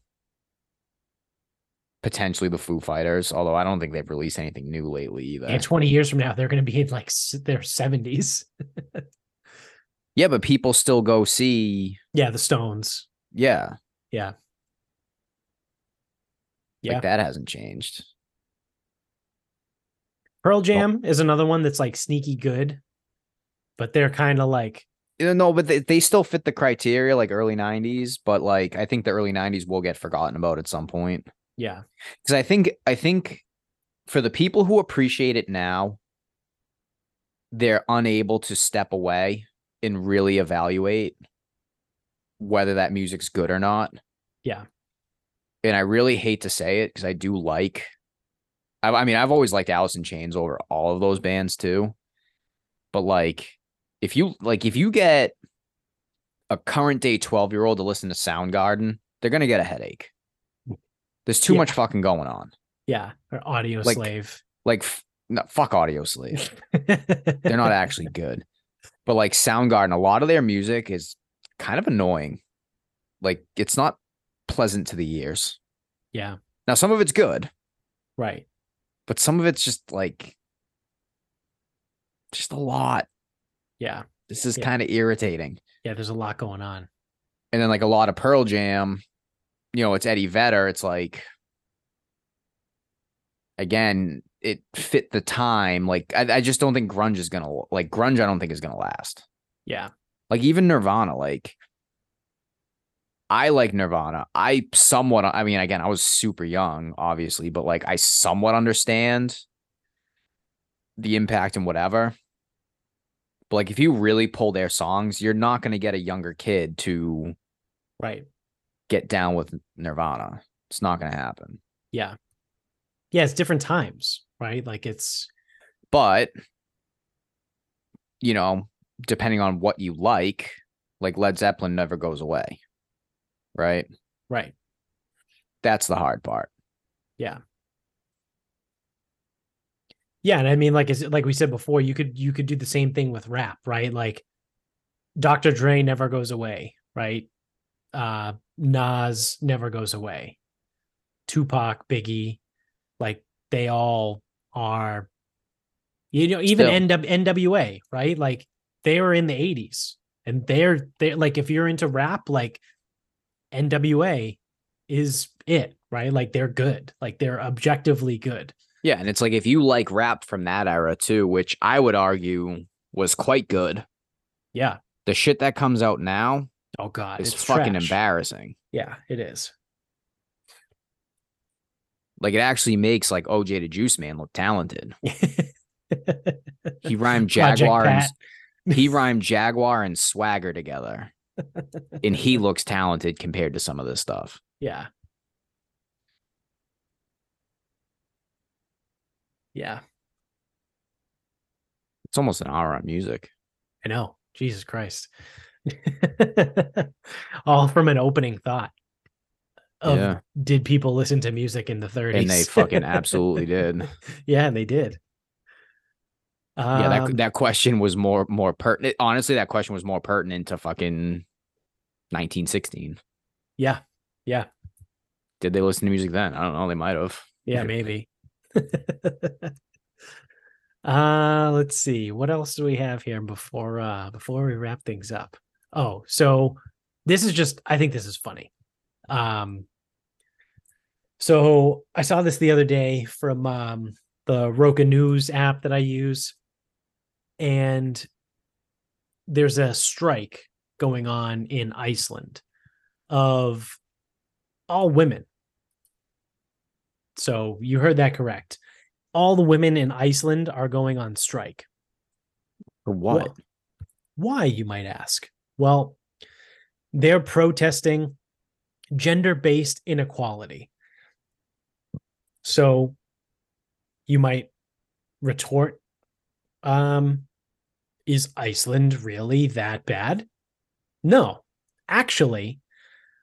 Potentially the Foo Fighters, although I don't think they've released anything new lately either. and 20 years from now, they're going to be in like their 70s. yeah, but people still go see. Yeah. The Stones. Yeah. Yeah. Yeah. Like that hasn't changed. Pearl Jam is another one that's like sneaky good, but they're kind of like, You know, No, but they, they still fit the criteria like early 90s, but like I think the early 90s will get forgotten about at some point. yeah. because I think I think for the people who appreciate it now, they're unable to step away and really evaluate whether that music's good or not. Yeah. And I really hate to say it because I do like. I, I mean, I've always liked Alice in Chains over all of those bands too. But like, if you like, if you get a current day twelve year old to listen to Soundgarden, they're gonna get a headache. There's too Yeah. much fucking going on. Yeah. Or Audio Like, Slave. like f- no, fuck Audioslave they're not actually good but like soundgarden a lot of their music is kind of annoying like it's not pleasant to the ears yeah. now some of it's good Right. but some of it's just like just a lot Yeah. this is Yeah. kind of irritating Yeah. There's a lot going on. and then like a lot of pearl jam you know it's eddie vedder it's like again it fit the time like I, I just don't think grunge is gonna like grunge i don't think is gonna last Yeah. like even Nirvana, like I like Nirvana. I somewhat, I mean, again, I was super young, obviously, but like I somewhat understand the impact and whatever. But like if you really pull their songs, you're not going to get a younger kid to Right. get down with Nirvana. It's not going to happen. Yeah. Yeah. It's different times, right? Like it's, But you know, depending on what you like, like Led Zeppelin never goes away. Right? Right. That's the hard part. Yeah. Yeah, and I mean, like, is it like we said before, you could you could do the same thing with rap, right? Like, Dr. Dre never goes away, right? Uh, Nas never goes away. Tupac, Biggie, like they all are, you know, even Still. NWA, right? Like they were in the 80s and they're they're like if you're into rap, like NWA is it, right? Like they're good, like they're objectively good. Yeah, and it's like if you like rap from that era too, which I would argue was quite good. Yeah. The shit that comes out now Oh God, is it's fucking trash. embarrassing. Yeah, it is. Like it actually makes like OJ the Juice Man look talented. He rhymed Jaguar and he rhymed Jaguar and Swagger together. And he looks talented compared to some of this stuff. Yeah. Yeah, It's almost an hour on music. I know. Jesus Christ. All from an opening thought. Of Yeah. did people listen to music in the 30s? And they fucking absolutely did. yeah, and they did. Yeah, that Um, that question was more more pertinent. Honestly, that question was more pertinent to fucking 1916. yeah, yeah, Did they listen to music then? I don't know. They might have. yeah, maybe. uh let's see. What else do we have here before uh before we wrap things up? Oh, so this is just I think this is funny. Um so I saw this the other day from um the Roka News app that I use and there's a strike going on in Iceland of all women. So you heard that correct. All the women in Iceland are going on strike. For what? Well, why, you might ask? Well, they're protesting gender based inequality. So you might retort um, Is Iceland really that bad? No, actually,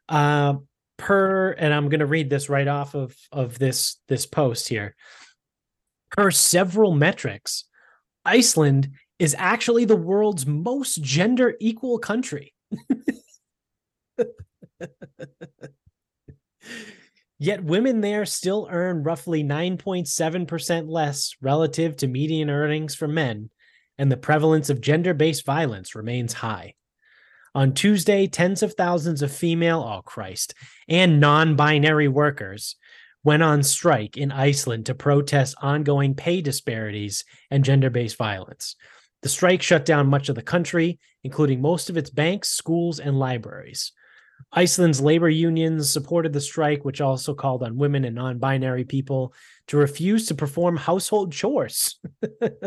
uh, per, and I'm going to read this right off of, of this, this post here. Per several metrics, Iceland is actually the world's most gender equal country. Yet women there still earn roughly 9.7% less relative to median earnings for men, and the prevalence of gender based violence remains high. On Tuesday, tens of thousands of female, oh Christ, and non binary workers went on strike in Iceland to protest ongoing pay disparities and gender based violence. The strike shut down much of the country, including most of its banks, schools, and libraries. Iceland's labor unions supported the strike, which also called on women and non binary people to refuse to perform household chores.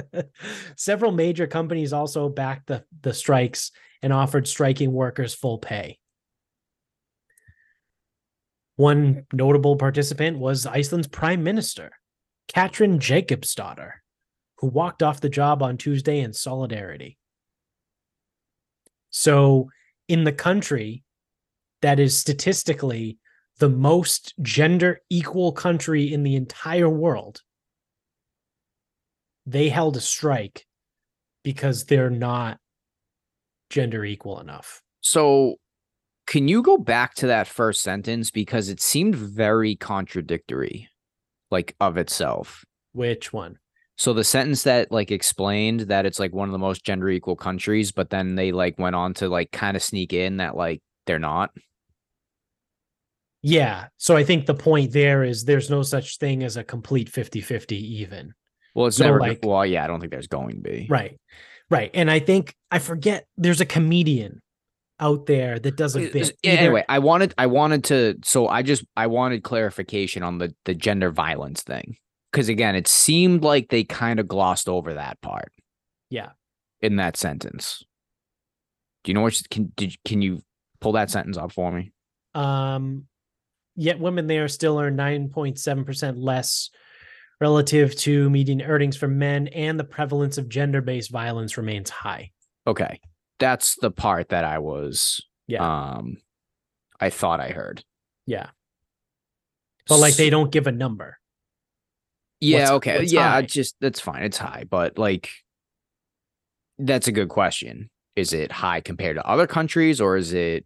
Several major companies also backed the, the strikes and offered striking workers full pay. One notable participant was Iceland's prime minister, Katrin Jakobsdottir, who walked off the job on Tuesday in solidarity. So, in the country that is statistically the most gender equal country in the entire world, they held a strike because they're not gender equal enough. So, can you go back to that first sentence because it seemed very contradictory, like of itself. Which one? So the sentence that like explained that it's like one of the most gender equal countries, but then they like went on to like kind of sneak in that like they're not. Yeah. So I think the point there is there's no such thing as a complete 50 50 even. Well, it's So, never like- well, yeah, I don't think there's going to be. Right. Right. And I think I forget there's a comedian out there that does a bit. yeah, anyway, I wanted I wanted to so I just I wanted clarification on the the gender violence thing. Cuz again, it seemed like they kind of glossed over that part. Yeah. In that sentence. Do you know what can did can you pull that sentence up for me? Um, yet women there still earn 9.7% less relative to median earnings for men, and the prevalence of gender based violence remains high. Okay. That's the part that I was Yeah. um I thought I heard. yeah. But like they don't give a number. Yeah, What's- okay. what's yeah, high? just that's fine. It's high, but like that's a good question. Is it high compared to other countries or is it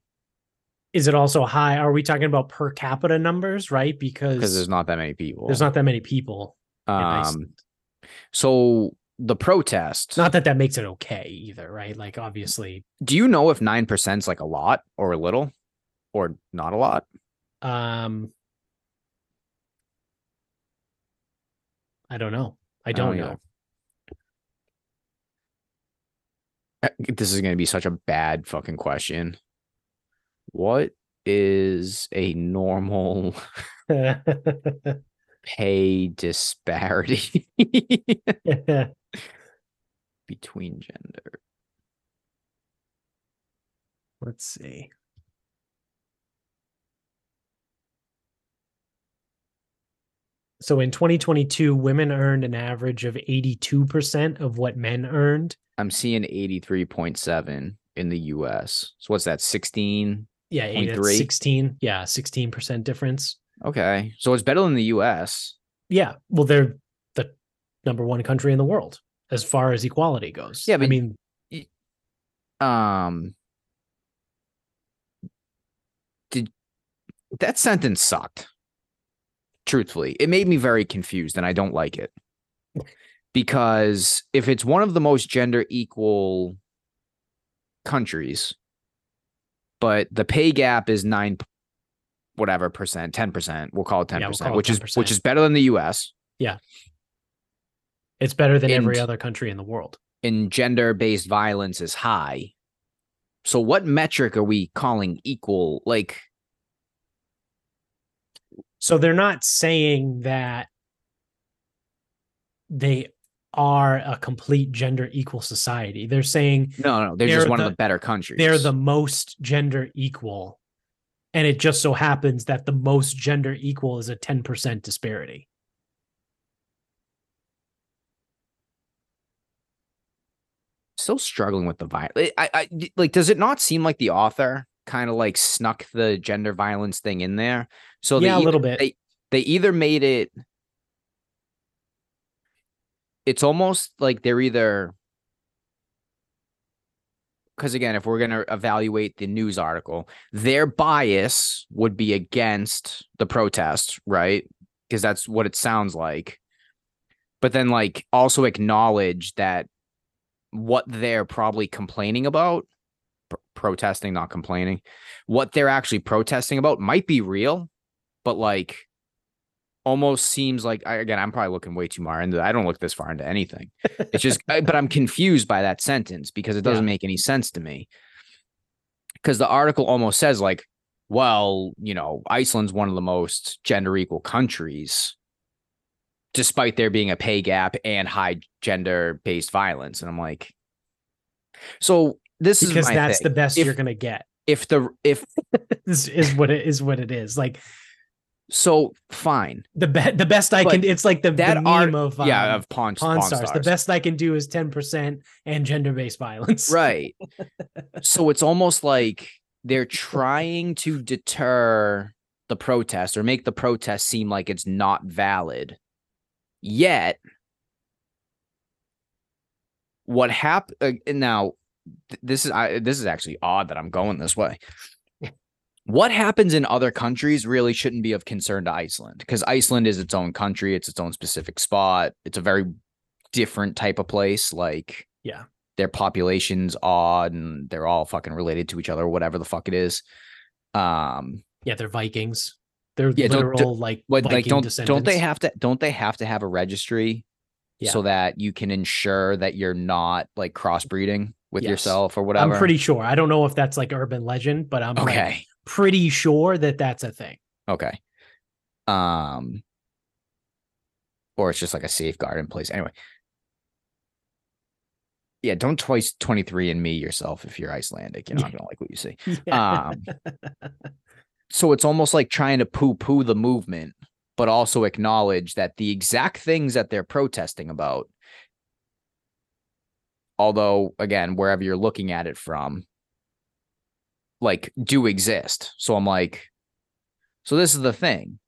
Is it also high? Are we talking about per capita numbers, right? Because because there's not that many people? there's not that many people. um so the protest Not that that makes it okay either, right? Like obviously, do you know if 9% is like a lot or a little or not a lot? um I don't know. I I don't know. Uh, This is going to be such a bad fucking question. What is a normal pay disparity between gender? Let's see. So in 2022, women earned an average of 82% of what men earned. I'm seeing 83.7 in the US. So what's that? 16? Yeah, eight, that's 0.3? 16. Yeah, 16% difference. Okay. So it's better than the US. Yeah. Well, they're the number one country in the world as far as equality goes. Yeah, I but- mean, Um Did that sentence sucked? Truthfully, it made me very confused and I don't like it. Because if it's one of the most gender equal countries, but the pay gap is nine whatever percent, 10%, we'll call it 10%, Yeah, we'll call which is 10%. which is better than the US Yeah, it's better than every other country in the world. and gender based violence is high. So what metric are we calling equal? Like So they're not saying that they are a complete gender equal society. They're saying no, no, they're, They're just one the- of the better countries. they're the most gender equal. And it just so happens that the most gender equal is a 10% disparity. still struggling with the violence. I, I like. Does it not seem like the author kind of like snuck the gender violence thing in there? So they Yeah, a either- little bit. They they either made it. It's almost like they're either. Because again, if we're going to evaluate the news article, their bias would be against the protest, right? Because that's what it sounds like. But then, like, also acknowledge that what they're probably complaining about, pr- protesting, not complaining, what they're actually protesting about might be real, but like almost seems like I, again, I'm probably looking way too far into. I don't look this far into anything. It's just, but I'm confused by that sentence because it doesn't Yeah. make any sense to me. Because the article almost says like, well, you know, Iceland's one of the most gender equal countries, despite there being a pay gap and high gender based violence. And I'm like, so this Because is my that's thing. the best If- you're gonna get. if the if Is, is what it is what it is. Like so fine. The be- the best I But can it's like the, that the art- of yeah um, of pawn, Pawn pawn Stars. stars. The best I can do is 10% and gender based violence. right. So it's almost like they're trying to deter the protest or make the protest seem like it's not valid. Yet what happened uh, now th- this is I, this is actually odd that i'm going this way what happens in other countries really shouldn't be of concern to iceland because iceland is its own country it's its own specific spot it's a very different type of place like Yeah. their population's odd and they're all fucking related to each other or whatever the fuck it is um Yeah, they're Vikings. They're Yeah, don't- literal like what like don't don't they have to don't they have to have a registry Yeah. so that you can ensure that you're not like crossbreeding with Yes. yourself or whatever I'm pretty sure. I don't know if that's like urban legend, but I'm like, okay pretty sure that that's a thing. okay um or it's just like a safeguard in place anyway yeah don't twice 23 and me yourself if you're icelandic you're not gonna like what you see Yeah. um so it's almost like trying to poo-poo the movement but also acknowledge that the exact things that they're protesting about although again, wherever you're looking at it from, like do exist. So I'm like, so this is the thing.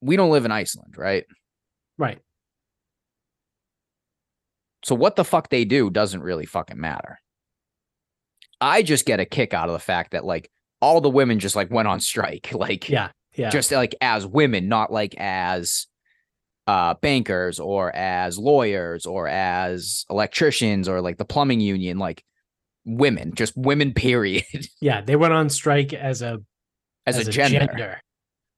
We don't live in Iceland, right? Right. So what the fuck they do doesn't really fucking matter. I just get a kick out of the fact that like all the women just like went on strike. Like Yeah. Yeah. just like as women, not like as uh bankers or as lawyers or as electricians or like the plumbing union, like women, just women, period, yeah. They went on strike as a as, a, gender, or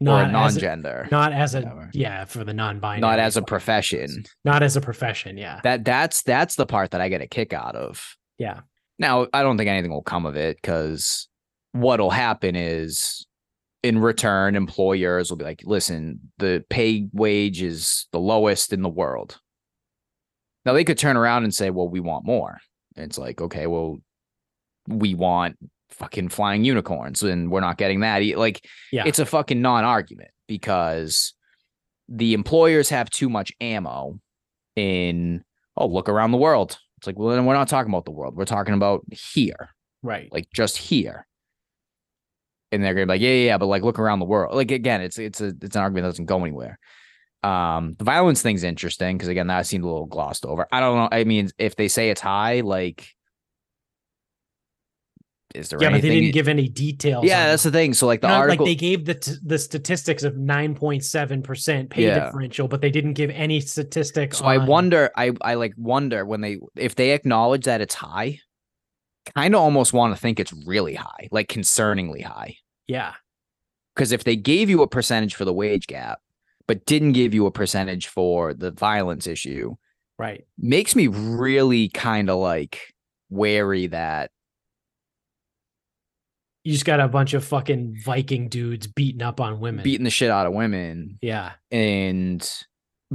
not a non-gender, not as a Whatever. yeah for the non-binary, not as a profession. not as a profession. Yeah. That that's that's the part that I get a kick out of. Yeah. Now, I don't think anything will come of it because what'll happen is in return, employers will be like, listen, the pay wage is the lowest in the world. Now they could turn around and say, well, we want more. And it's like, okay, well, we want fucking flying unicorns and we're not getting that. Like, Yeah. it's a fucking non-argument because the employers have too much ammo in oh look around the world it's like well then we're not talking about the world we're talking about here right. like just here and they're gonna be like yeah yeah, yeah but like look around the world like again it's it's a it's an argument that doesn't go anywhere um the violence thing's interesting because again that seemed a little glossed over i don't know i mean if they say it's high like is there yeah, but they didn't give any details. yeah on that's the thing so like the Not article like they gave the t- the statistics of 9.7% pay Yeah. differential, but they didn't give any statistics. So I wonder, I I like wonder when they if they acknowledge that it's high, kind of almost want to think it's really high, like concerningly high. Yeah. Because if they gave you a percentage for the wage gap, but didn't give you a percentage for the violence issue, Right. makes me really kind of like wary that You just got a bunch of fucking Viking dudes beating up on women. beating the shit out of women yeah. and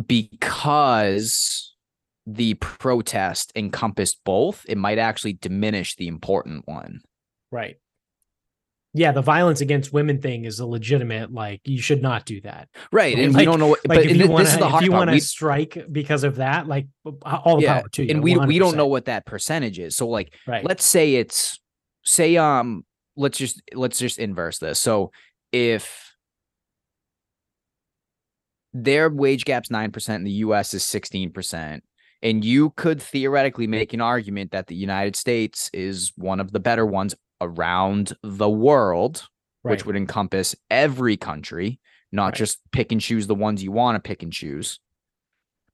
because the protest encompassed both, it might actually diminish the important one. Right. Yeah, the violence against women thing is a legitimate. Like, you should not do that. Right. And we don't know what, Like, but if you thi- want this is to, the hard if you want to strike because of that, like, all the yeah, power to you. and we we don't know what that percentage is. So like Right. let's say it's say um let's just let's just inverse this. So if their wage gap's 9% and the US is 16%, and you could theoretically make an argument that the United States is one of the better ones around the world, which would encompass every country, not Right. just pick and choose the ones you want to pick and choose.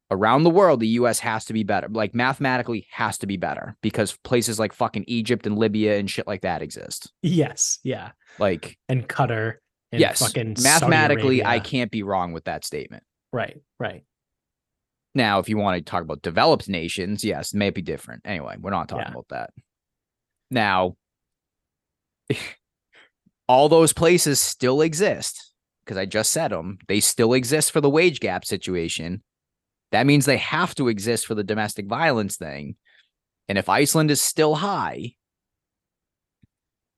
Around the world, the US has to be better. Like mathematically has to be better because places like fucking Egypt and Libya and shit like that exist. Yes. Yeah. Like, And Qatar. And yes, Fucking mathematically, I can't be wrong with that statement. Right. Right. Now, if you want to talk about developed nations, yes, it may be different. Anyway, we're not talking Yeah. about that. Now, all those places still exist because I just said them. They still exist for the wage gap situation. That means they have to exist for the domestic violence thing. And if Iceland is still high,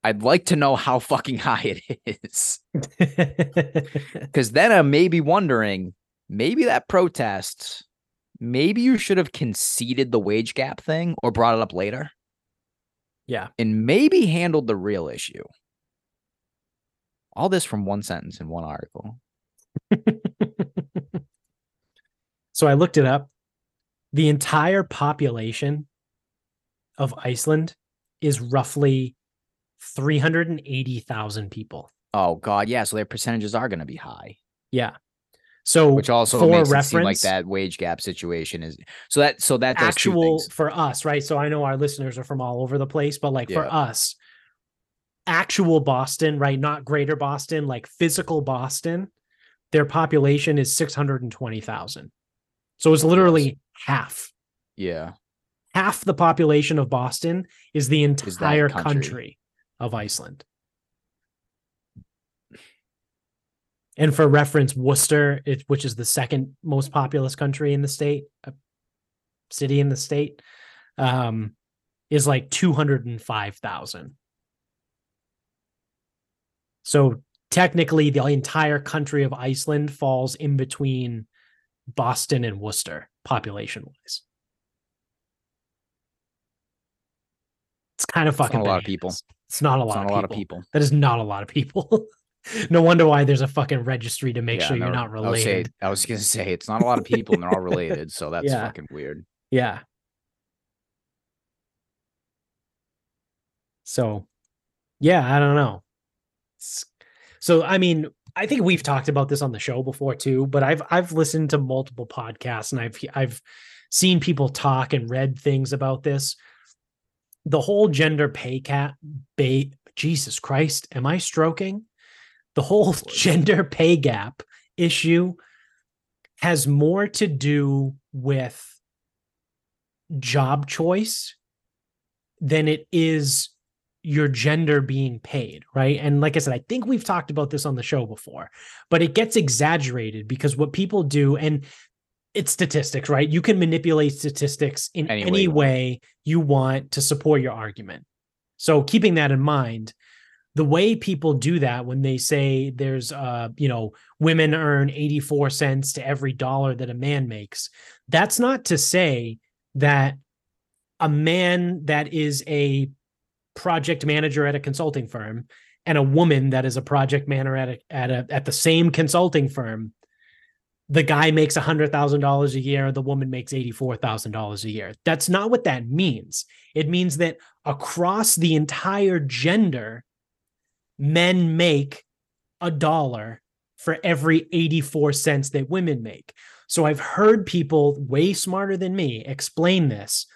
I'd like to know how fucking high it is. Because then I'm maybe wondering, maybe that protest, maybe you should have conceded the wage gap thing or brought it up later yeah. and maybe handled the real issue. All this from one sentence in one article. so I looked it up. The entire population of Iceland is roughly 380,000 people. Oh God, yeah. So their percentages are going to be high, Yeah. So which also for makes it reference, seem like that wage gap situation is. So that so that actual for us, right? So I know our listeners are from all over the place, but like for us, actual Boston, right? Not greater Boston, like physical Boston, their population is 620,000. So it's literally half. Yeah, Half the population of Boston is the entire country. country of Iceland. And for reference, Worcester, it, which is the second most populous country in the state, uh, city in the state, um, is like 205,000. So technically, the entire country of Iceland falls in between Boston and Worcester population wise. It's kind of fucking a lot of people. It's not a lot, not of, a lot people. of, people. That is not a lot of people. no wonder why there's a fucking registry to make yeah, sure you're not related. I was, was, gonna say it's not a lot of people and they're all related, so that's yeah. fucking weird. Yeah. So, yeah, I don't know. So I mean, I think we've talked about this on the show before too, but I've I've listened to multiple podcasts and I've I've seen people talk and read things about this. The whole gender pay cap, ba- Jesus Christ, am I stroking? The whole gender pay gap issue has more to do with job choice than it is your gender being paid, right? And like I said, I think we've talked about this on the show before, but it gets exaggerated because what people do, and it's statistics, right? You can manipulate statistics in Any any, way you want. way you want to support your argument. So keeping that in mind, the way people do that when they say there's uh you know women earn 84 cents to every dollar that a man makes that's not to say that a man that is a project manager at a consulting firm and a woman that is a project manager at a, at a at the same consulting firm the guy makes $100,000 a year the woman makes $84,000 a year that's not what that means it means that across the entire gender men make a dollar for every 84 cents that women make. So I've heard people way smarter than me explain this.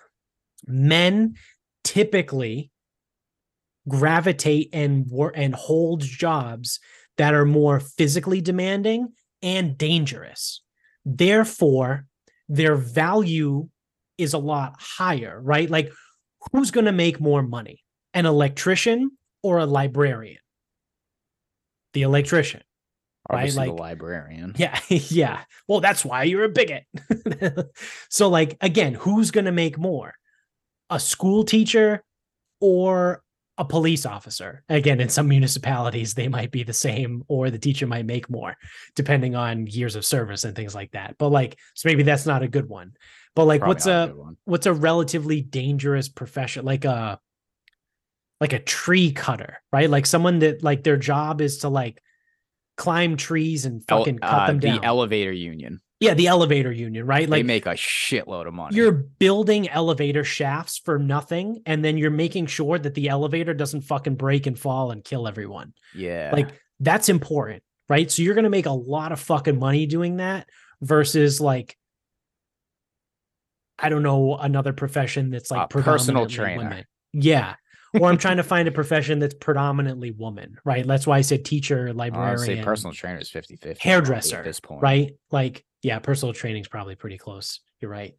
Men typically gravitate and work and hold jobs that are more physically demanding and dangerous. Therefore, their value is a lot higher, right? Like who's going to make more money? An electrician or a librarian? The electrician. Right, like- the librarian. Yeah, yeah. Well, that's why you're a bigot. so, like, again, who's going to make more? A school teacher or a police officer? Again, in some municipalities, they might be the same, or the teacher might make more, depending on years of service and things like that. But, like, so maybe that's not a good one. But, like, Probably what's not a what's a relatively dangerous profession like a like a tree cutter right like someone that like their job is to like climb trees and El- fucking cut uh, them down The elevator union. Yeah the elevator union right Like they make a shitload of money. you're building elevator shafts for nothing and then you're making sure that the elevator doesn't fucking break and fall and kill everyone yeah. like that's important right so you're going to make a lot of fucking money doing that versus like i don't know another profession that's like A personal trainer. women. yeah or i'm trying to find a profession that's predominantly woman right that's why i said teacher librarian honestly, personal trainer is 50 50 Hairdresser, at this point. right like yeah personal training's probably pretty close you're right.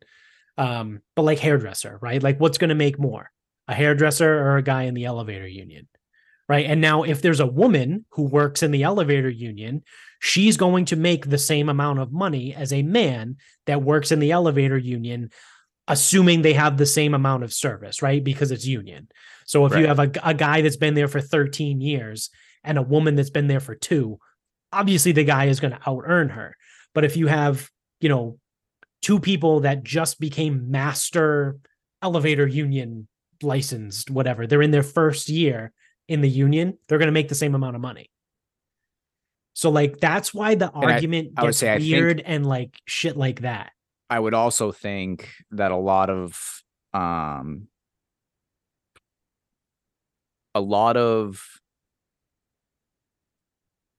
Um but like hairdresser right? Like what's going to make more a hairdresser or a guy in the elevator union right? And now if there's a woman who works in the elevator union she's going to make the same amount of money as a man that works in the elevator union assuming they have the same amount of service right? Because it's union. So if you have a, a guy that's been there for 13 years and a woman that's been there for two obviously the guy is going to out earn her but if you have you know two people that just became master elevator union licensed whatever they're in their first year in the union they're going to make the same amount of money so like that's why the I- argument I would gets say I weird and like shit like that I would also think that a lot of um a lot of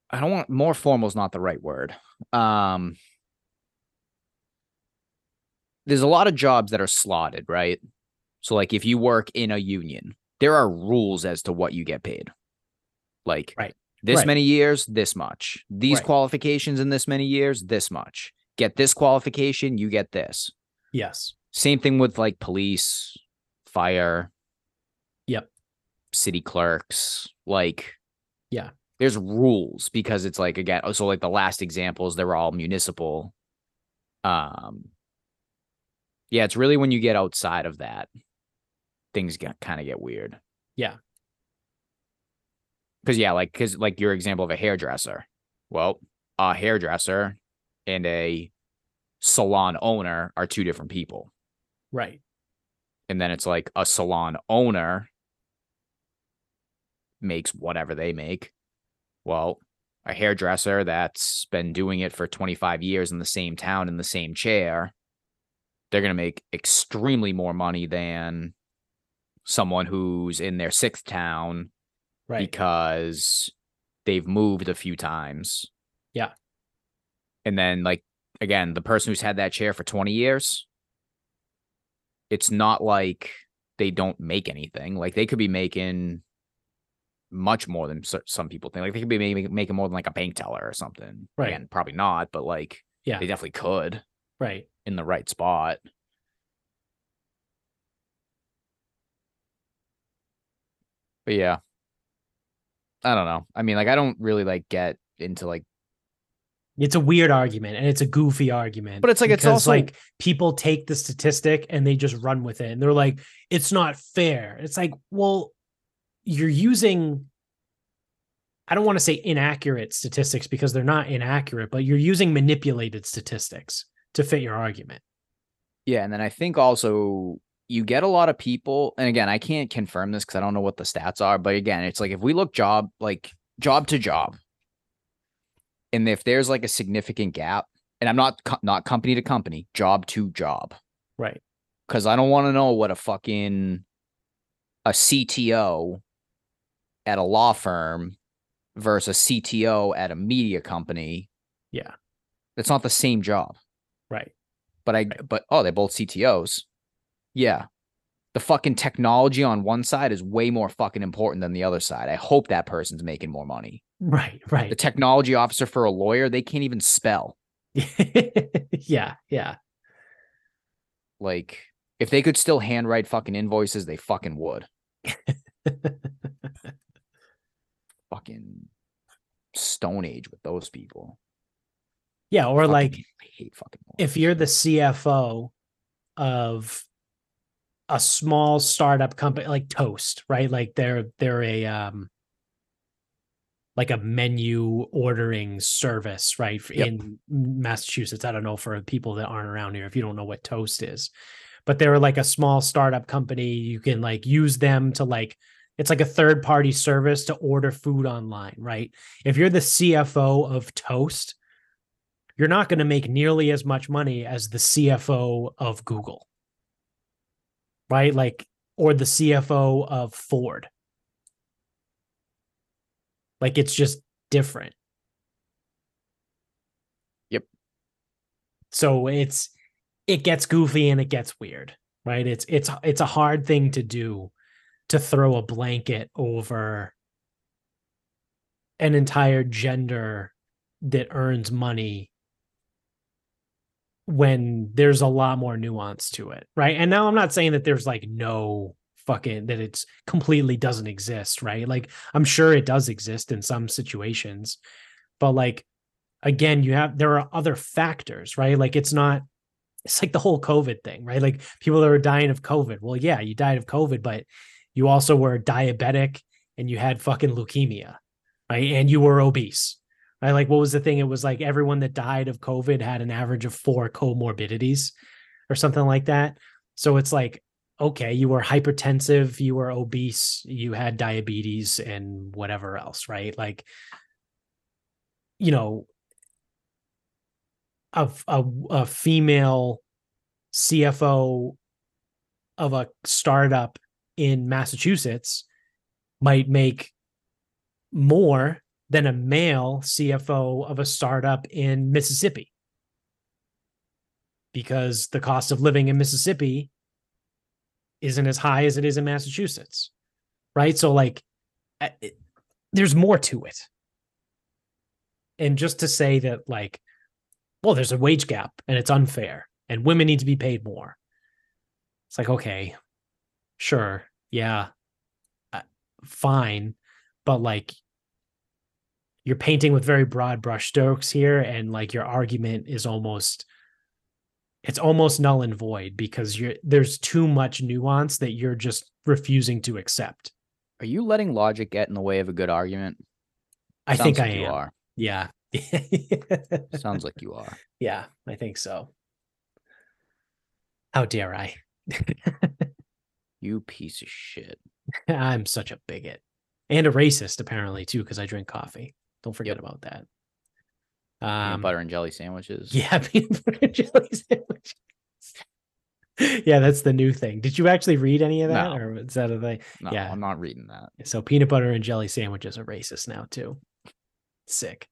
I don't want more formal is not the right word. Um there's a lot of jobs that are slotted, right? So like if you work in a union, there are rules as to what you get paid. Like Right. this Right. many years, this much. These Right. qualifications in this many years, this much. Get this qualification, you get this. yes Same thing with like police, fire. Yep. City clerks. Like, Yeah. There's rules because it's like again, oh, so like the last examples, they're all municipal. Um yeah, it's really when you get outside of that, things get kind of get weird. Yeah. Cause yeah, like cause like your example of a hairdresser. Well, a hairdresser and a salon owner are two different people right and then it's like a salon owner makes whatever they make. Well, a hairdresser that's been doing it for 25 years in the same town in the same chair, they're going to make extremely more money than someone who's in their sixth town Right. because they've moved a few times. Yeah. And then like again, the person who's had that chair for 20 years, it's not like they don't make anything. Like they could be making much more than some people think. Like they could be making, making more than like a bank teller or something. Right. And probably not, but like Yeah. they definitely could right. in the right spot. But yeah. I don't know. I mean, like I don't really like get into like It's a weird argument and it's a goofy argument. But it's like, it's also- like people take the statistic and they just run with it and they're like, it's not fair. It's like, well, you're using I don't want to say inaccurate statistics because they're not inaccurate, but you're using manipulated statistics to fit your argument. Yeah, and then I think also you get a lot of people, and again, I can't confirm this because I don't know what the stats are, but again, it's like if we look job like job to job, and if there's like a significant gap, and I'm not co- not company to company, job to job, Right. because I don't want to know what a fucking a CTO at a law firm versus a CTO at a media company. Yeah. It's not the same job. Right. But I but oh, they're both CTOs. Yeah. The fucking technology on one side is way more fucking important than the other side. I hope that person's making more money. Right. Right. The technology officer for a lawyer, they can't even spell. yeah. Yeah. Like if they could still handwrite fucking invoices, they fucking would. Fucking stone age with those people. Yeah. Or Fucking- like I hate fucking if you're the CFO of a small startup company like Toast, right? Like they're they're a um like a menu ordering service, right? Yep. In Massachusetts. I don't know for people that aren't around here if you don't know what Toast is. But they're like a small startup company. You can like use them to like it's like a third party service to order food online, right? If you're the CFO of Toast, you're not going to make nearly as much money as the CFO of Google. Right? Like, or the CFO of Ford. Like, it's just different. Yep. So it's, it gets goofy and it gets weird, right? It's, it's, it's a hard thing to do to throw a blanket over an entire gender that earns money when there's a lot more nuance to it, right? And now I'm not saying that there's like no fucking that it's completely doesn't exist, right? Like I'm sure it does exist in some situations, but like again, you have there are other factors, right? Like it's not it's like the whole COVID thing, right? Like people that are dying of COVID. Well, yeah, you died of COVID, but you also were diabetic and you had fucking leukemia, right? And you were obese. Right? Like what was the thing? It was like everyone that died of COVID had an average of four comorbidities or something like that. So it's like, okay, you were hypertensive, you were obese, you had diabetes and whatever else, right? Like, you know, a, a, a female CFO of a startup in Massachusetts might make more than a male CFO of a startup in Mississippi because the cost of living in Mississippi isn't as high as it is in Massachusetts. Right. So, like, it- there's more to it. And just to say that, like, well, there's a wage gap and it's unfair and women need to be paid more. It's like, okay, sure. Yeah. uh, Fine. But like, you're painting with very broad brushstrokes here. And like, your argument is almost, it's almost null and void because you're, there's too much nuance that you're just refusing to accept. Are you letting logic get in the way of a good argument? I Sounds think like I you am. are. Yeah. Sounds like you are. yeah, I think so. How dare I? You piece of shit. I'm such a bigot. and a racist apparently too because I drink coffee. Don't forget Yep. about that. Peanut Um, butter and jelly sandwiches. Yeah, peanut butter and jelly sandwiches. yeah, that's the new thing. Did you actually read any of that, No. or is that a thing? No, yeah. I'm not reading that. So peanut butter and jelly sandwiches are racist now too. Sick.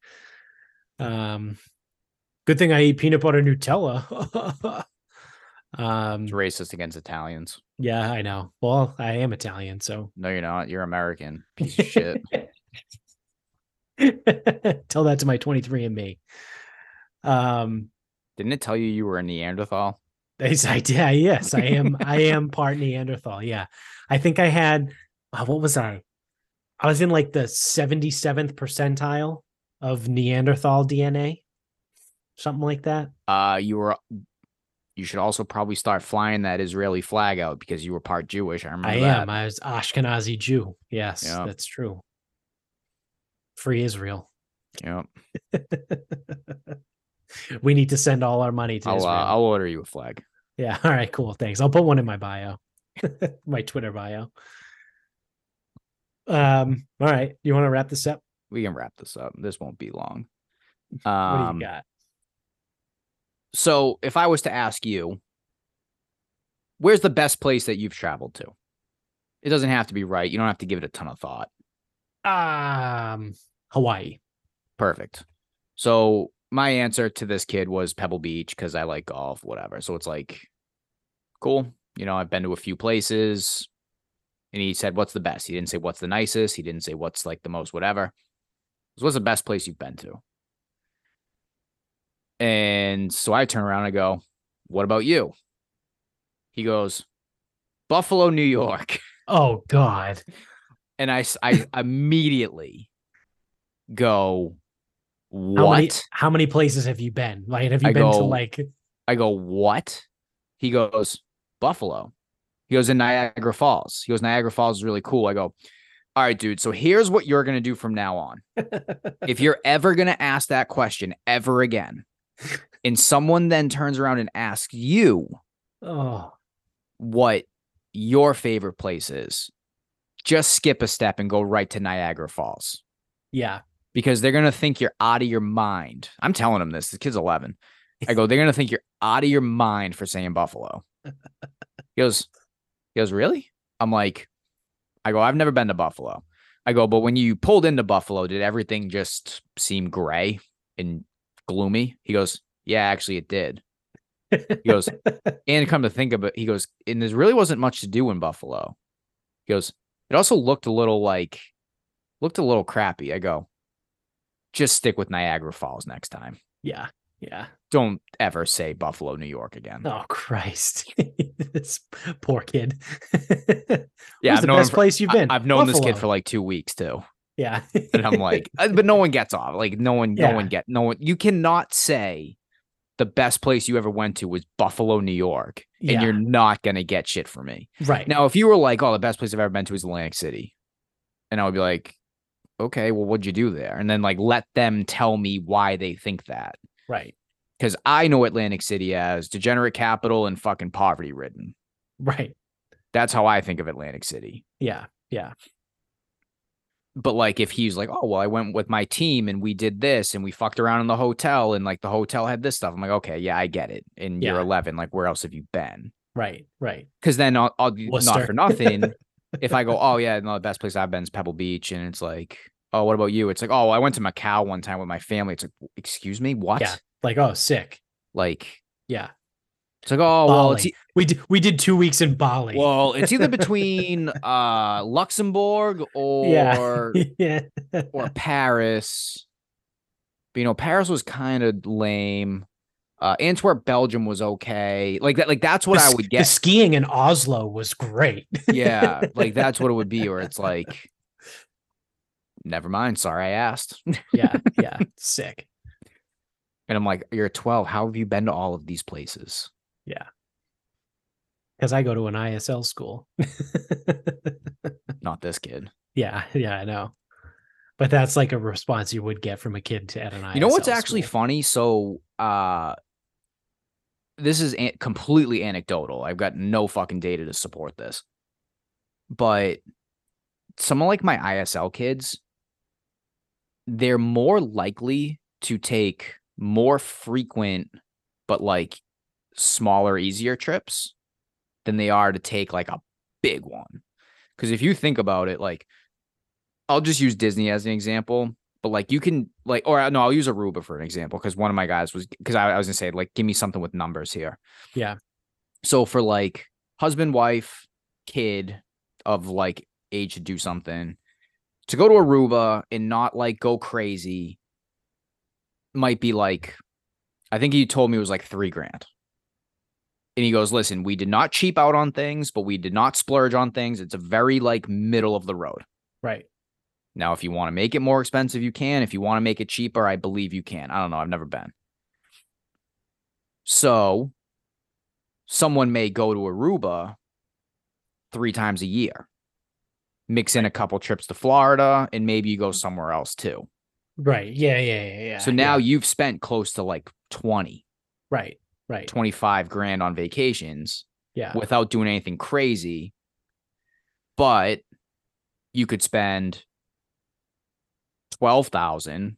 Um, good thing I eat peanut butter Nutella. um, It's racist against Italians. Yeah, I know. Well, I am Italian, so No, you're not. You're American. Piece of shit. tell that to my 23 and me. Um, Didn't it tell you you were a Neanderthal? Yes, I did. Yes, I am. I am part Neanderthal. Yeah, I think I had. uh, what was I? I was in like the seventy seventh percentile of Neanderthal DNA, something like that. Uh, you were. You should also probably start flying that Israeli flag out because you were part Jewish. I remember I that. am. I was Ashkenazi Jew. Yes, Yeah. that's true. Free Israel. Yep. We need to send all our money to I'll, uh. I'll order you a flag. Yeah. All right. Cool. Thanks. I'll put one in my bio, my Twitter bio. Um. All right. You want to wrap this up? We can wrap this up. This won't be long. What Um, do you got? So if I was to ask you, where's the best place that you've traveled to? It doesn't have to be right. You don't have to give it a ton of thought. Um. Hawaii. Perfect. So my answer to this kid was Pebble Beach because I like golf, whatever. So it's like, cool. You know, I've been to a few places. And he said, What's the best? He didn't say what's the nicest. He didn't say what's like the most, whatever. So what's the best place you've been to? And so I turn around and I go, What about you? He goes, Buffalo, New York. Oh God. And I, I immediately go, What? How many? How many places have you been? Like, have you I been to like? I go, what? He goes, Buffalo. He goes in Niagara Falls. He goes, Niagara Falls is really cool. I go, all right, dude. So here's what you're going to do from now on. if you're ever going to ask that question ever again, and someone then turns around and asks you oh, what your favorite place is, just skip a step and go right to Niagara Falls yeah. because they're going to think you're out of your mind. I'm telling them this. The kid's 11. I go, they're going to think you're out of your mind for saying Buffalo. He goes, he goes, really? I'm like, I go, I've never been to Buffalo. I go, but when you pulled into Buffalo, did everything just seem gray and gloomy? He goes, yeah, actually it did. He goes, and come to think of it, he goes, and there really wasn't much to do in Buffalo. He goes, it also looked a little like, looked a little crappy. I go, just stick with Niagara Falls next time. Yeah. Yeah. Don't ever say Buffalo, New York again. Oh Christ. this poor kid. Yeah, Where's I've the known best for- place you've been. I, have known this kid for like two weeks too. Yeah. And I'm like, uh, but no one gets off. Like no one, Yeah. no one get no one. You cannot say the best place you ever went to was Buffalo, New York, and Yeah. you're not gonna get shit from me. right. Now, if you were like, oh, the best place I've ever been to is Atlantic City, and I would be like, okay, well, what'd you do there? And then like let them tell me why they think that. right. Because I know Atlantic City as degenerate capital and fucking poverty ridden. Right. That's how I think of Atlantic City. Yeah. Yeah. But like if he's like, oh well, I went with my team and we did this and we fucked around in the hotel and like the hotel had this stuff. I'm like, okay, yeah, I get it. And you're 11, like where else have you been? Right. Right. Because then I'll, I'll not for nothing. if I go, oh yeah, no, the best place I've been is Pebble Beach, and it's like, oh, what about you? It's like, oh, I went to Macau one time with my family. It's like, excuse me, what? Yeah. Like, oh, sick. Like, Yeah. It's like, oh well, e- We did we did two weeks in Bali. well, it's either between uh Luxembourg or yeah. or Paris. But, you know, Paris was kind of lame. Uh, Antwerp, Belgium was okay. Like that, like that's what The I would The get. skiing in Oslo was great. yeah, like that's what it would be. Where it's like, never mind. Sorry, I asked. yeah. Yeah. Sick. And I'm like, you're 12. How have you been to all of these places? Because I go to an ISL school. Not this kid. yeah. Yeah. I know. But that's like a response you would get from a kid to at an ISL. You know what's actually funny? So, uh, this is an- completely anecdotal. I've got no fucking data to support this. But some of like my ISL kids, they're more likely to take more frequent, but like smaller, easier trips than they are to take like a big one. Because if you think about it, like I'll just use Disney as an example, but like you can like, or uh, no, I'll use Aruba for an example because one of my guys was because I, I was gonna say like, give me something with numbers here. Yeah. So for like husband, wife, kid of like age to do something, to go to Aruba and not like go crazy might be like, I think he told me it was like three grand. And he goes, listen, we did not cheap out on things, but we did not splurge on things. It's a very like middle of the road. Right. Now, if you want to make it more expensive, you can. If you want to make it cheaper, I believe you can. I don't know. I've never been. So someone may go to Aruba three times a year, mix in a couple trips to Florida, and maybe you go somewhere else too. Right. Yeah. Yeah. Yeah. yeah So now yeah. you've spent close to like 20, Right. Right. 25 grand on vacations Yeah. without doing anything crazy. But you could spend 12,000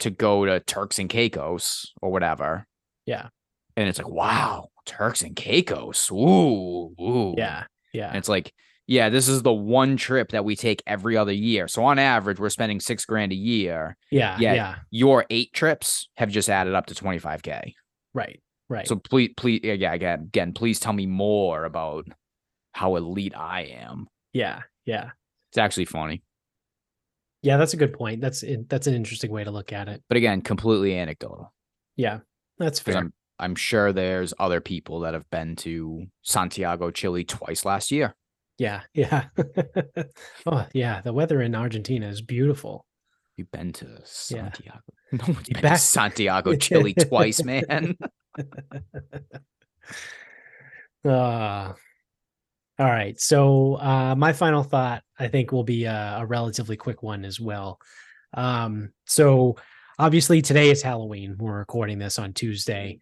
to go to Turks and Caicos or whatever. Yeah. And it's like, wow, Turks and Caicos. Ooh, ooh. Yeah. Yeah. And it's like, yeah, this is the one trip that we take every other year. So on average, we're spending six grand a year. Yeah. Yeah. Yeah. Your eight trips have just added up to 25K. Right. Right. So please, please, yeah, again, again, please tell me more about how elite I am. yeah. Yeah. It's actually funny. Yeah. That's a good point. That's. That's an interesting way to look at it. But again, completely anecdotal. Yeah. That's fair. I'm I'm sure there's other people that have been to Santiago, Chile twice last year. Yeah. Yeah. oh, yeah. The weather in Argentina is beautiful. You've been to Yeah. Santiago. No one's You been back- to Santiago, Chile twice, man. Uh, all right. So uh, my final thought, I think, will be a, a relatively quick one as well. Um, so obviously today is Halloween. We're recording this on Tuesday.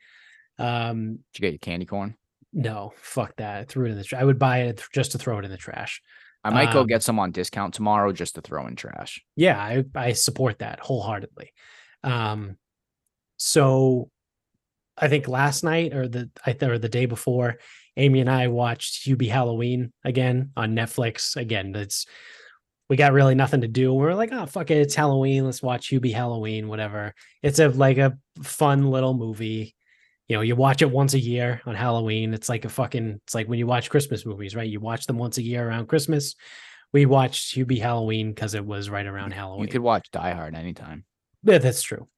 Um, Did you get your candy corn? no, fuck that. I threw it in the trash. I would buy it just to throw it in the trash. I might go Um, get some on discount tomorrow just to throw in trash. Yeah, I, I support that wholeheartedly. Um, so I think last night or the or the day before, Amy and I watched Hubie Halloween again on Netflix. Again, it's we got really nothing to do. We are like, oh fuck it, it's Halloween. Let's watch Hubie Halloween, whatever. It's a like a fun little movie. You know, you watch it once a year on Halloween. It's like a fucking it's like when you watch Christmas movies, right? You watch them once a year around Christmas. We watched Hubie Halloween because it was right around Halloween. You could watch Die Hard anytime. Yeah, that's true.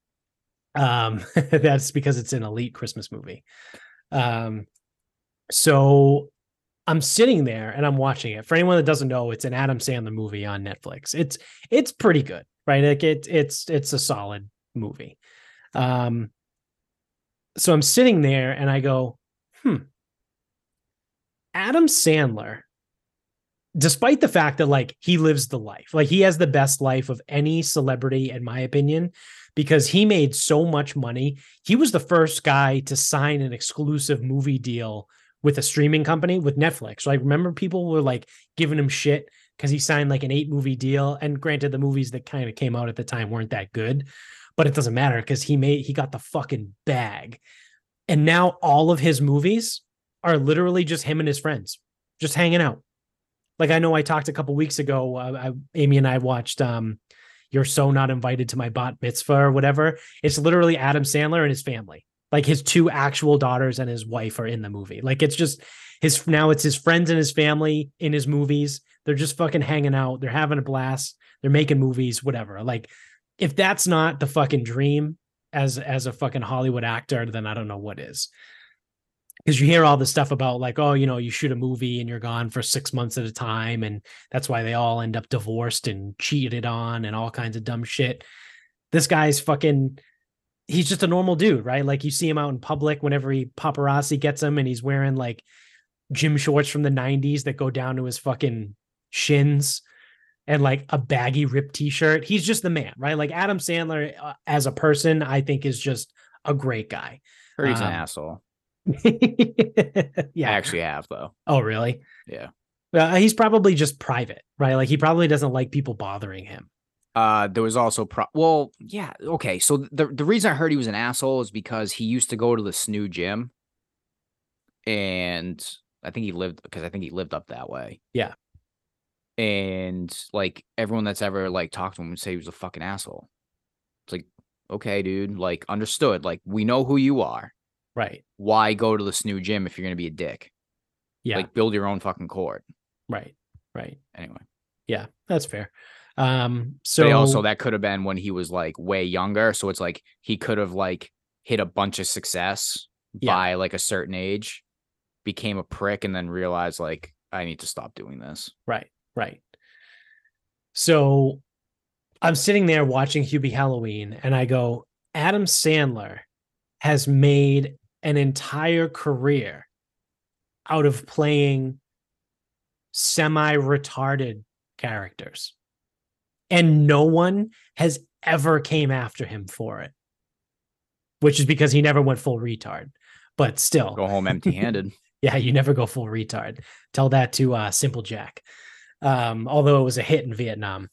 Um, that's because it's an elite Christmas movie. Um, so I'm sitting there and I'm watching it. For anyone that doesn't know, it's an Adam Sandler movie on Netflix. It's it's pretty good, right? Like it it's it's a solid movie. Um, so I'm sitting there and I go, hmm. Adam Sandler, despite the fact that like he lives the life, like he has the best life of any celebrity, in my opinion, because he made so much money. He was the first guy to sign an exclusive movie deal with a streaming company with Netflix. Like, remember people were like giving him shit because he signed like an eight movie deal. And granted, the movies that kind of came out at the time weren't that good, but it doesn't matter because he made he got the fucking bag. And now all of his movies are literally just him and his friends just hanging out. Like I know I talked a couple weeks ago. Uh, I, Amy and I watched um, "You're So Not Invited to My Bat Mitzvah" or whatever. It's literally Adam Sandler and his family. Like his two actual daughters and his wife are in the movie. Like it's just his now it's his friends and his family in his movies. They're just fucking hanging out. They're having a blast. They're making movies, whatever. Like if that's not the fucking dream as as a fucking Hollywood actor, then I don't know what is because you hear all this stuff about like oh you know you shoot a movie and you're gone for six months at a time and that's why they all end up divorced and cheated on and all kinds of dumb shit. This guy's fucking he's just a normal dude right? Like you see him out in public whenever he paparazzi gets him and he's wearing like gym shorts from the 90s that go down to his fucking shins and like a baggy ripped t-shirt. He's just the man right? Like adam sandler uh, as a person i think is just a great guy. Heard he's an Um, asshole. yeah I actually have though. Oh, really? Yeah. Uh, he's probably just private, right? Like he probably doesn't like people bothering him. Uh, there was also pro. Well, yeah, okay. So the the reason I heard he was an asshole is because he used to go to the snoo gym, and I think he lived because I think he lived up that way. Yeah. And like everyone that's ever like talked to him would say he was a fucking asshole. It's like, okay, dude, like understood. Like we know who you are. Right. Why go to the snoo gym if you're gonna be a dick? Yeah. Like build your own fucking court. right. Right. Anyway. Yeah, that's fair. Um, so But also that could have been when he was like way younger. So it's like he could have like hit a bunch of success Yeah. by like a certain age, became a prick, and then realized like I need to stop doing this. Right, right. So I'm sitting there watching Hubie Halloween and I go, Adam Sandler has made an entire career out of playing semi retarded characters. And no one has ever came after him for it. Which is because he never went full retard. But still. Go home empty handed. Yeah, you never go full retard. Tell that to uh, Simple Jack. Um, although it was a hit in Vietnam.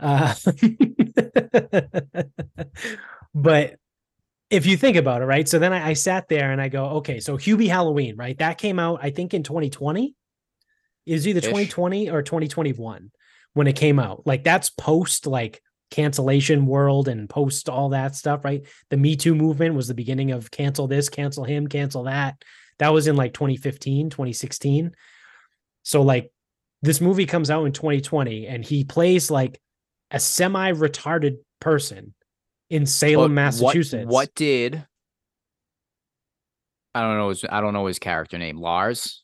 Uh, but if you think about it, right? So then I, I sat there and I go, okay, so Hubie Halloween, right? That came out, I think, in 2020. It was either Ish. 2020 or 2021 when it came out. Like that's post like cancellation world and post all that stuff, right? The Me Too movement was the beginning of cancel this, cancel him, cancel that. That was in like 2015, 2016. So like this movie comes out in 2020 and he plays like a semi-retarded person in Salem, But Massachusetts. What, what did I don't know his I don't know his character name. Lars?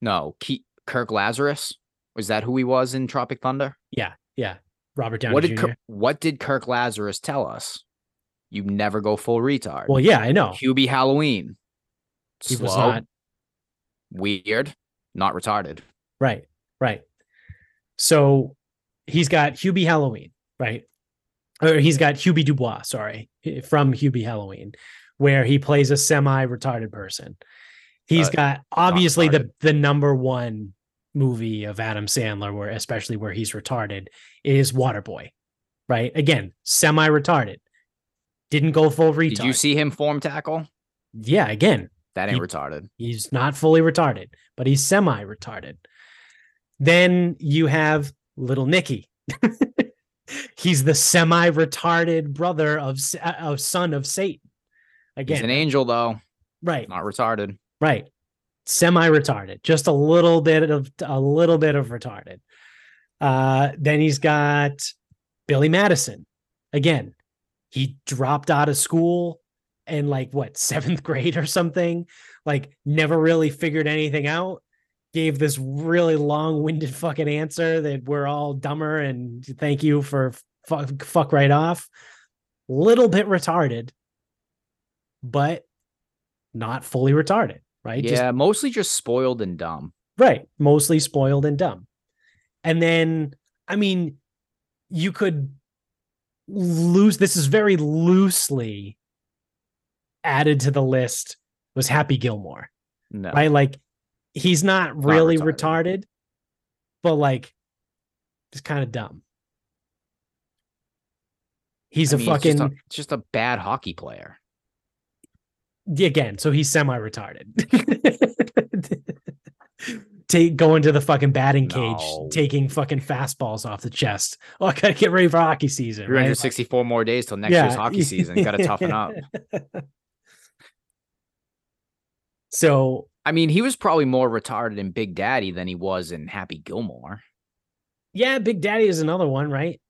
No, Ke- Kirk Lazarus? Was that who he was in Tropic Thunder? Yeah, yeah. Robert Downey what did Jr. Kirk, what did Kirk Lazarus tell us? You never go full retard. well, yeah, I know. Hubie Halloween. He Slow, was not weird, not retarded. Right, right. So he's got Hubie Halloween, right? Or he's got Hubie Dubois, sorry, from Hubie Halloween, where he plays a semi-retarded person. He's Uh, got obviously the the number one movie of Adam Sandler, where especially where he's retarded, is Waterboy, right? Again, semi-retarded. Didn't go full retard. Did you see him form tackle? Yeah, again, That ain't He- retarded. He's not fully retarded, but he's semi retarded. Then you have little Nicky. he's the semi retarded brother of uh, of son of Satan. Again, he's an angel though, right, not retarded. right. Semi retarded, just a little bit of a little bit of retarded. Uh, then he's got Billy Madison. Again, he dropped out of school in like what seventh grade or something. Like never really figured anything out. Gave this really long-winded fucking answer that we're all dumber and thank you for fuck, fuck right off. Little bit retarded, but not fully retarded, right? Just Yeah, mostly just spoiled and dumb. Right. Mostly spoiled and dumb. And then, I mean, you could lose this is very loosely added to the list was Happy Gilmore, No, right? Like he's not really retarded. retarded, but like just kind of dumb. He's I a mean, it's fucking just a, just a bad hockey player. again, so he's semi-retarded. Take going to the fucking batting cage, No. taking fucking fastballs off the chest. Oh, I gotta get ready for hockey season. right? 364 more days till next year's hockey season. Got to toughen up. So I mean, he was probably more retarded in Big Daddy than he was in Happy Gilmore. yeah, Big Daddy is another one, right?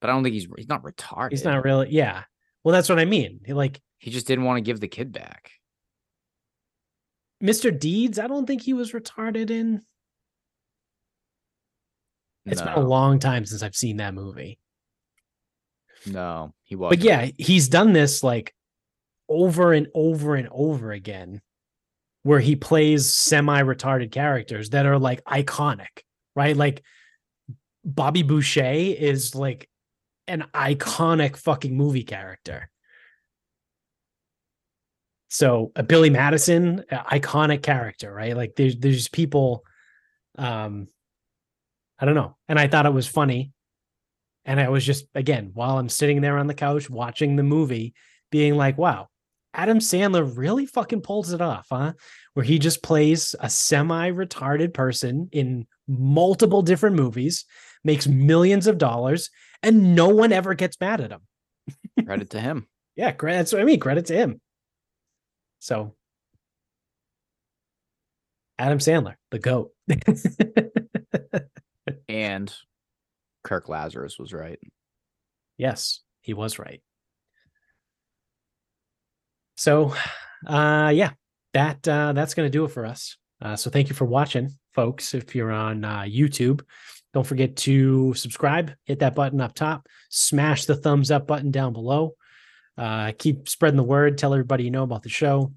But I don't think he's he's not retarded. He's not really. Yeah. Well, that's what I mean. He, Like He just didn't want to give the kid back. Mr. Deeds, I don't think he was retarded in. It's been a long time since I've seen that movie. No, he was. But yeah, he's done this like over and over and over again where he plays semi-retarded characters that are like iconic, right? Like Bobby Boucher is like an iconic fucking movie character. So a Billy Madison, a iconic character, right? Like there's there's people Um, I don't know. And I thought it was funny. And I was just, again, while I'm sitting there on the couch watching the movie, being like, wow, Adam Sandler really fucking pulls it off, huh? Where he just plays a semi retarded person in multiple different movies, makes millions of dollars, and no one ever gets mad at him. Credit to him. Yeah, that's what I mean. Credit to him. So, Adam Sandler, the GOAT. and Kirk Lazarus was right. Yes, he was right. So, uh, yeah, that uh, that's going to do it for us. Uh, so, thank you for watching, folks. If you're on uh, YouTube, don't forget to subscribe, hit that button up top, smash the thumbs up button down below. Uh, keep spreading the word. Tell everybody you know about the show.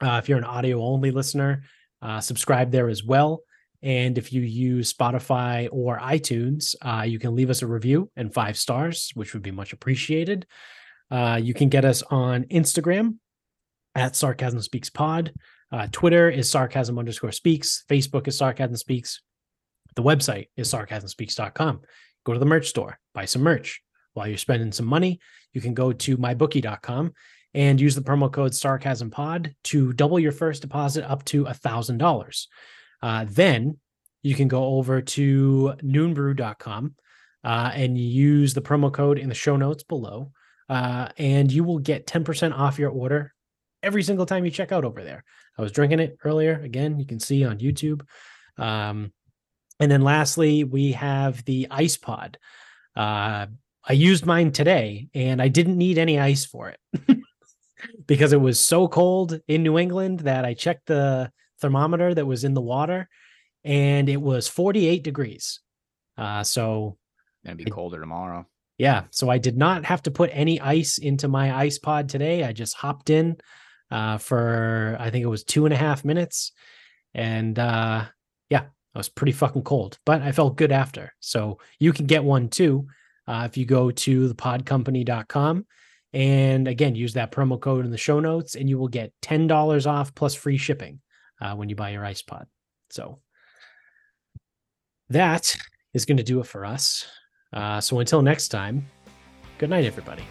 Uh, if you're an audio only listener, uh, subscribe there as well. And if you use Spotify or iTunes, uh, you can leave us a review and five stars, which would be much appreciated. Uh, you can get us on Instagram at Sarcasm Speaks Pod. Uh, Twitter is sarcasm underscore speaks. Facebook is sarcasm speaks. The website is sarcasmspeaks.com. Go to the merch store, buy some merch. While you're spending some money, you can go to mybookie.com and use the promo code sarcasmpod to double your first deposit up to a thousand dollars. Uh, then you can go over to noonbrew.com uh, and use the promo code in the show notes below, uh, and you will get 10% off your order every single time you check out over there. I was drinking it earlier. Again, you can see on YouTube. Um, and then lastly, we have the ice pod. Uh, I used mine today and I didn't need any ice for it because it was so cold in New England that I checked the thermometer that was in the water and it was 48 degrees. Uh, so gonna be colder tomorrow. Yeah. So I did not have to put any ice into my ice pod today. I just hopped in uh, for I think it was two and a half minutes. And uh, yeah, I was pretty fucking cold, but I felt good after. So you can get one too uh, if you go to thepodcompany.com. And again, use that promo code in the show notes and you will get $10 off plus free shipping uh, when you buy your ice pod. So that is going to do it for us. Uh, so until next time, good night, everybody.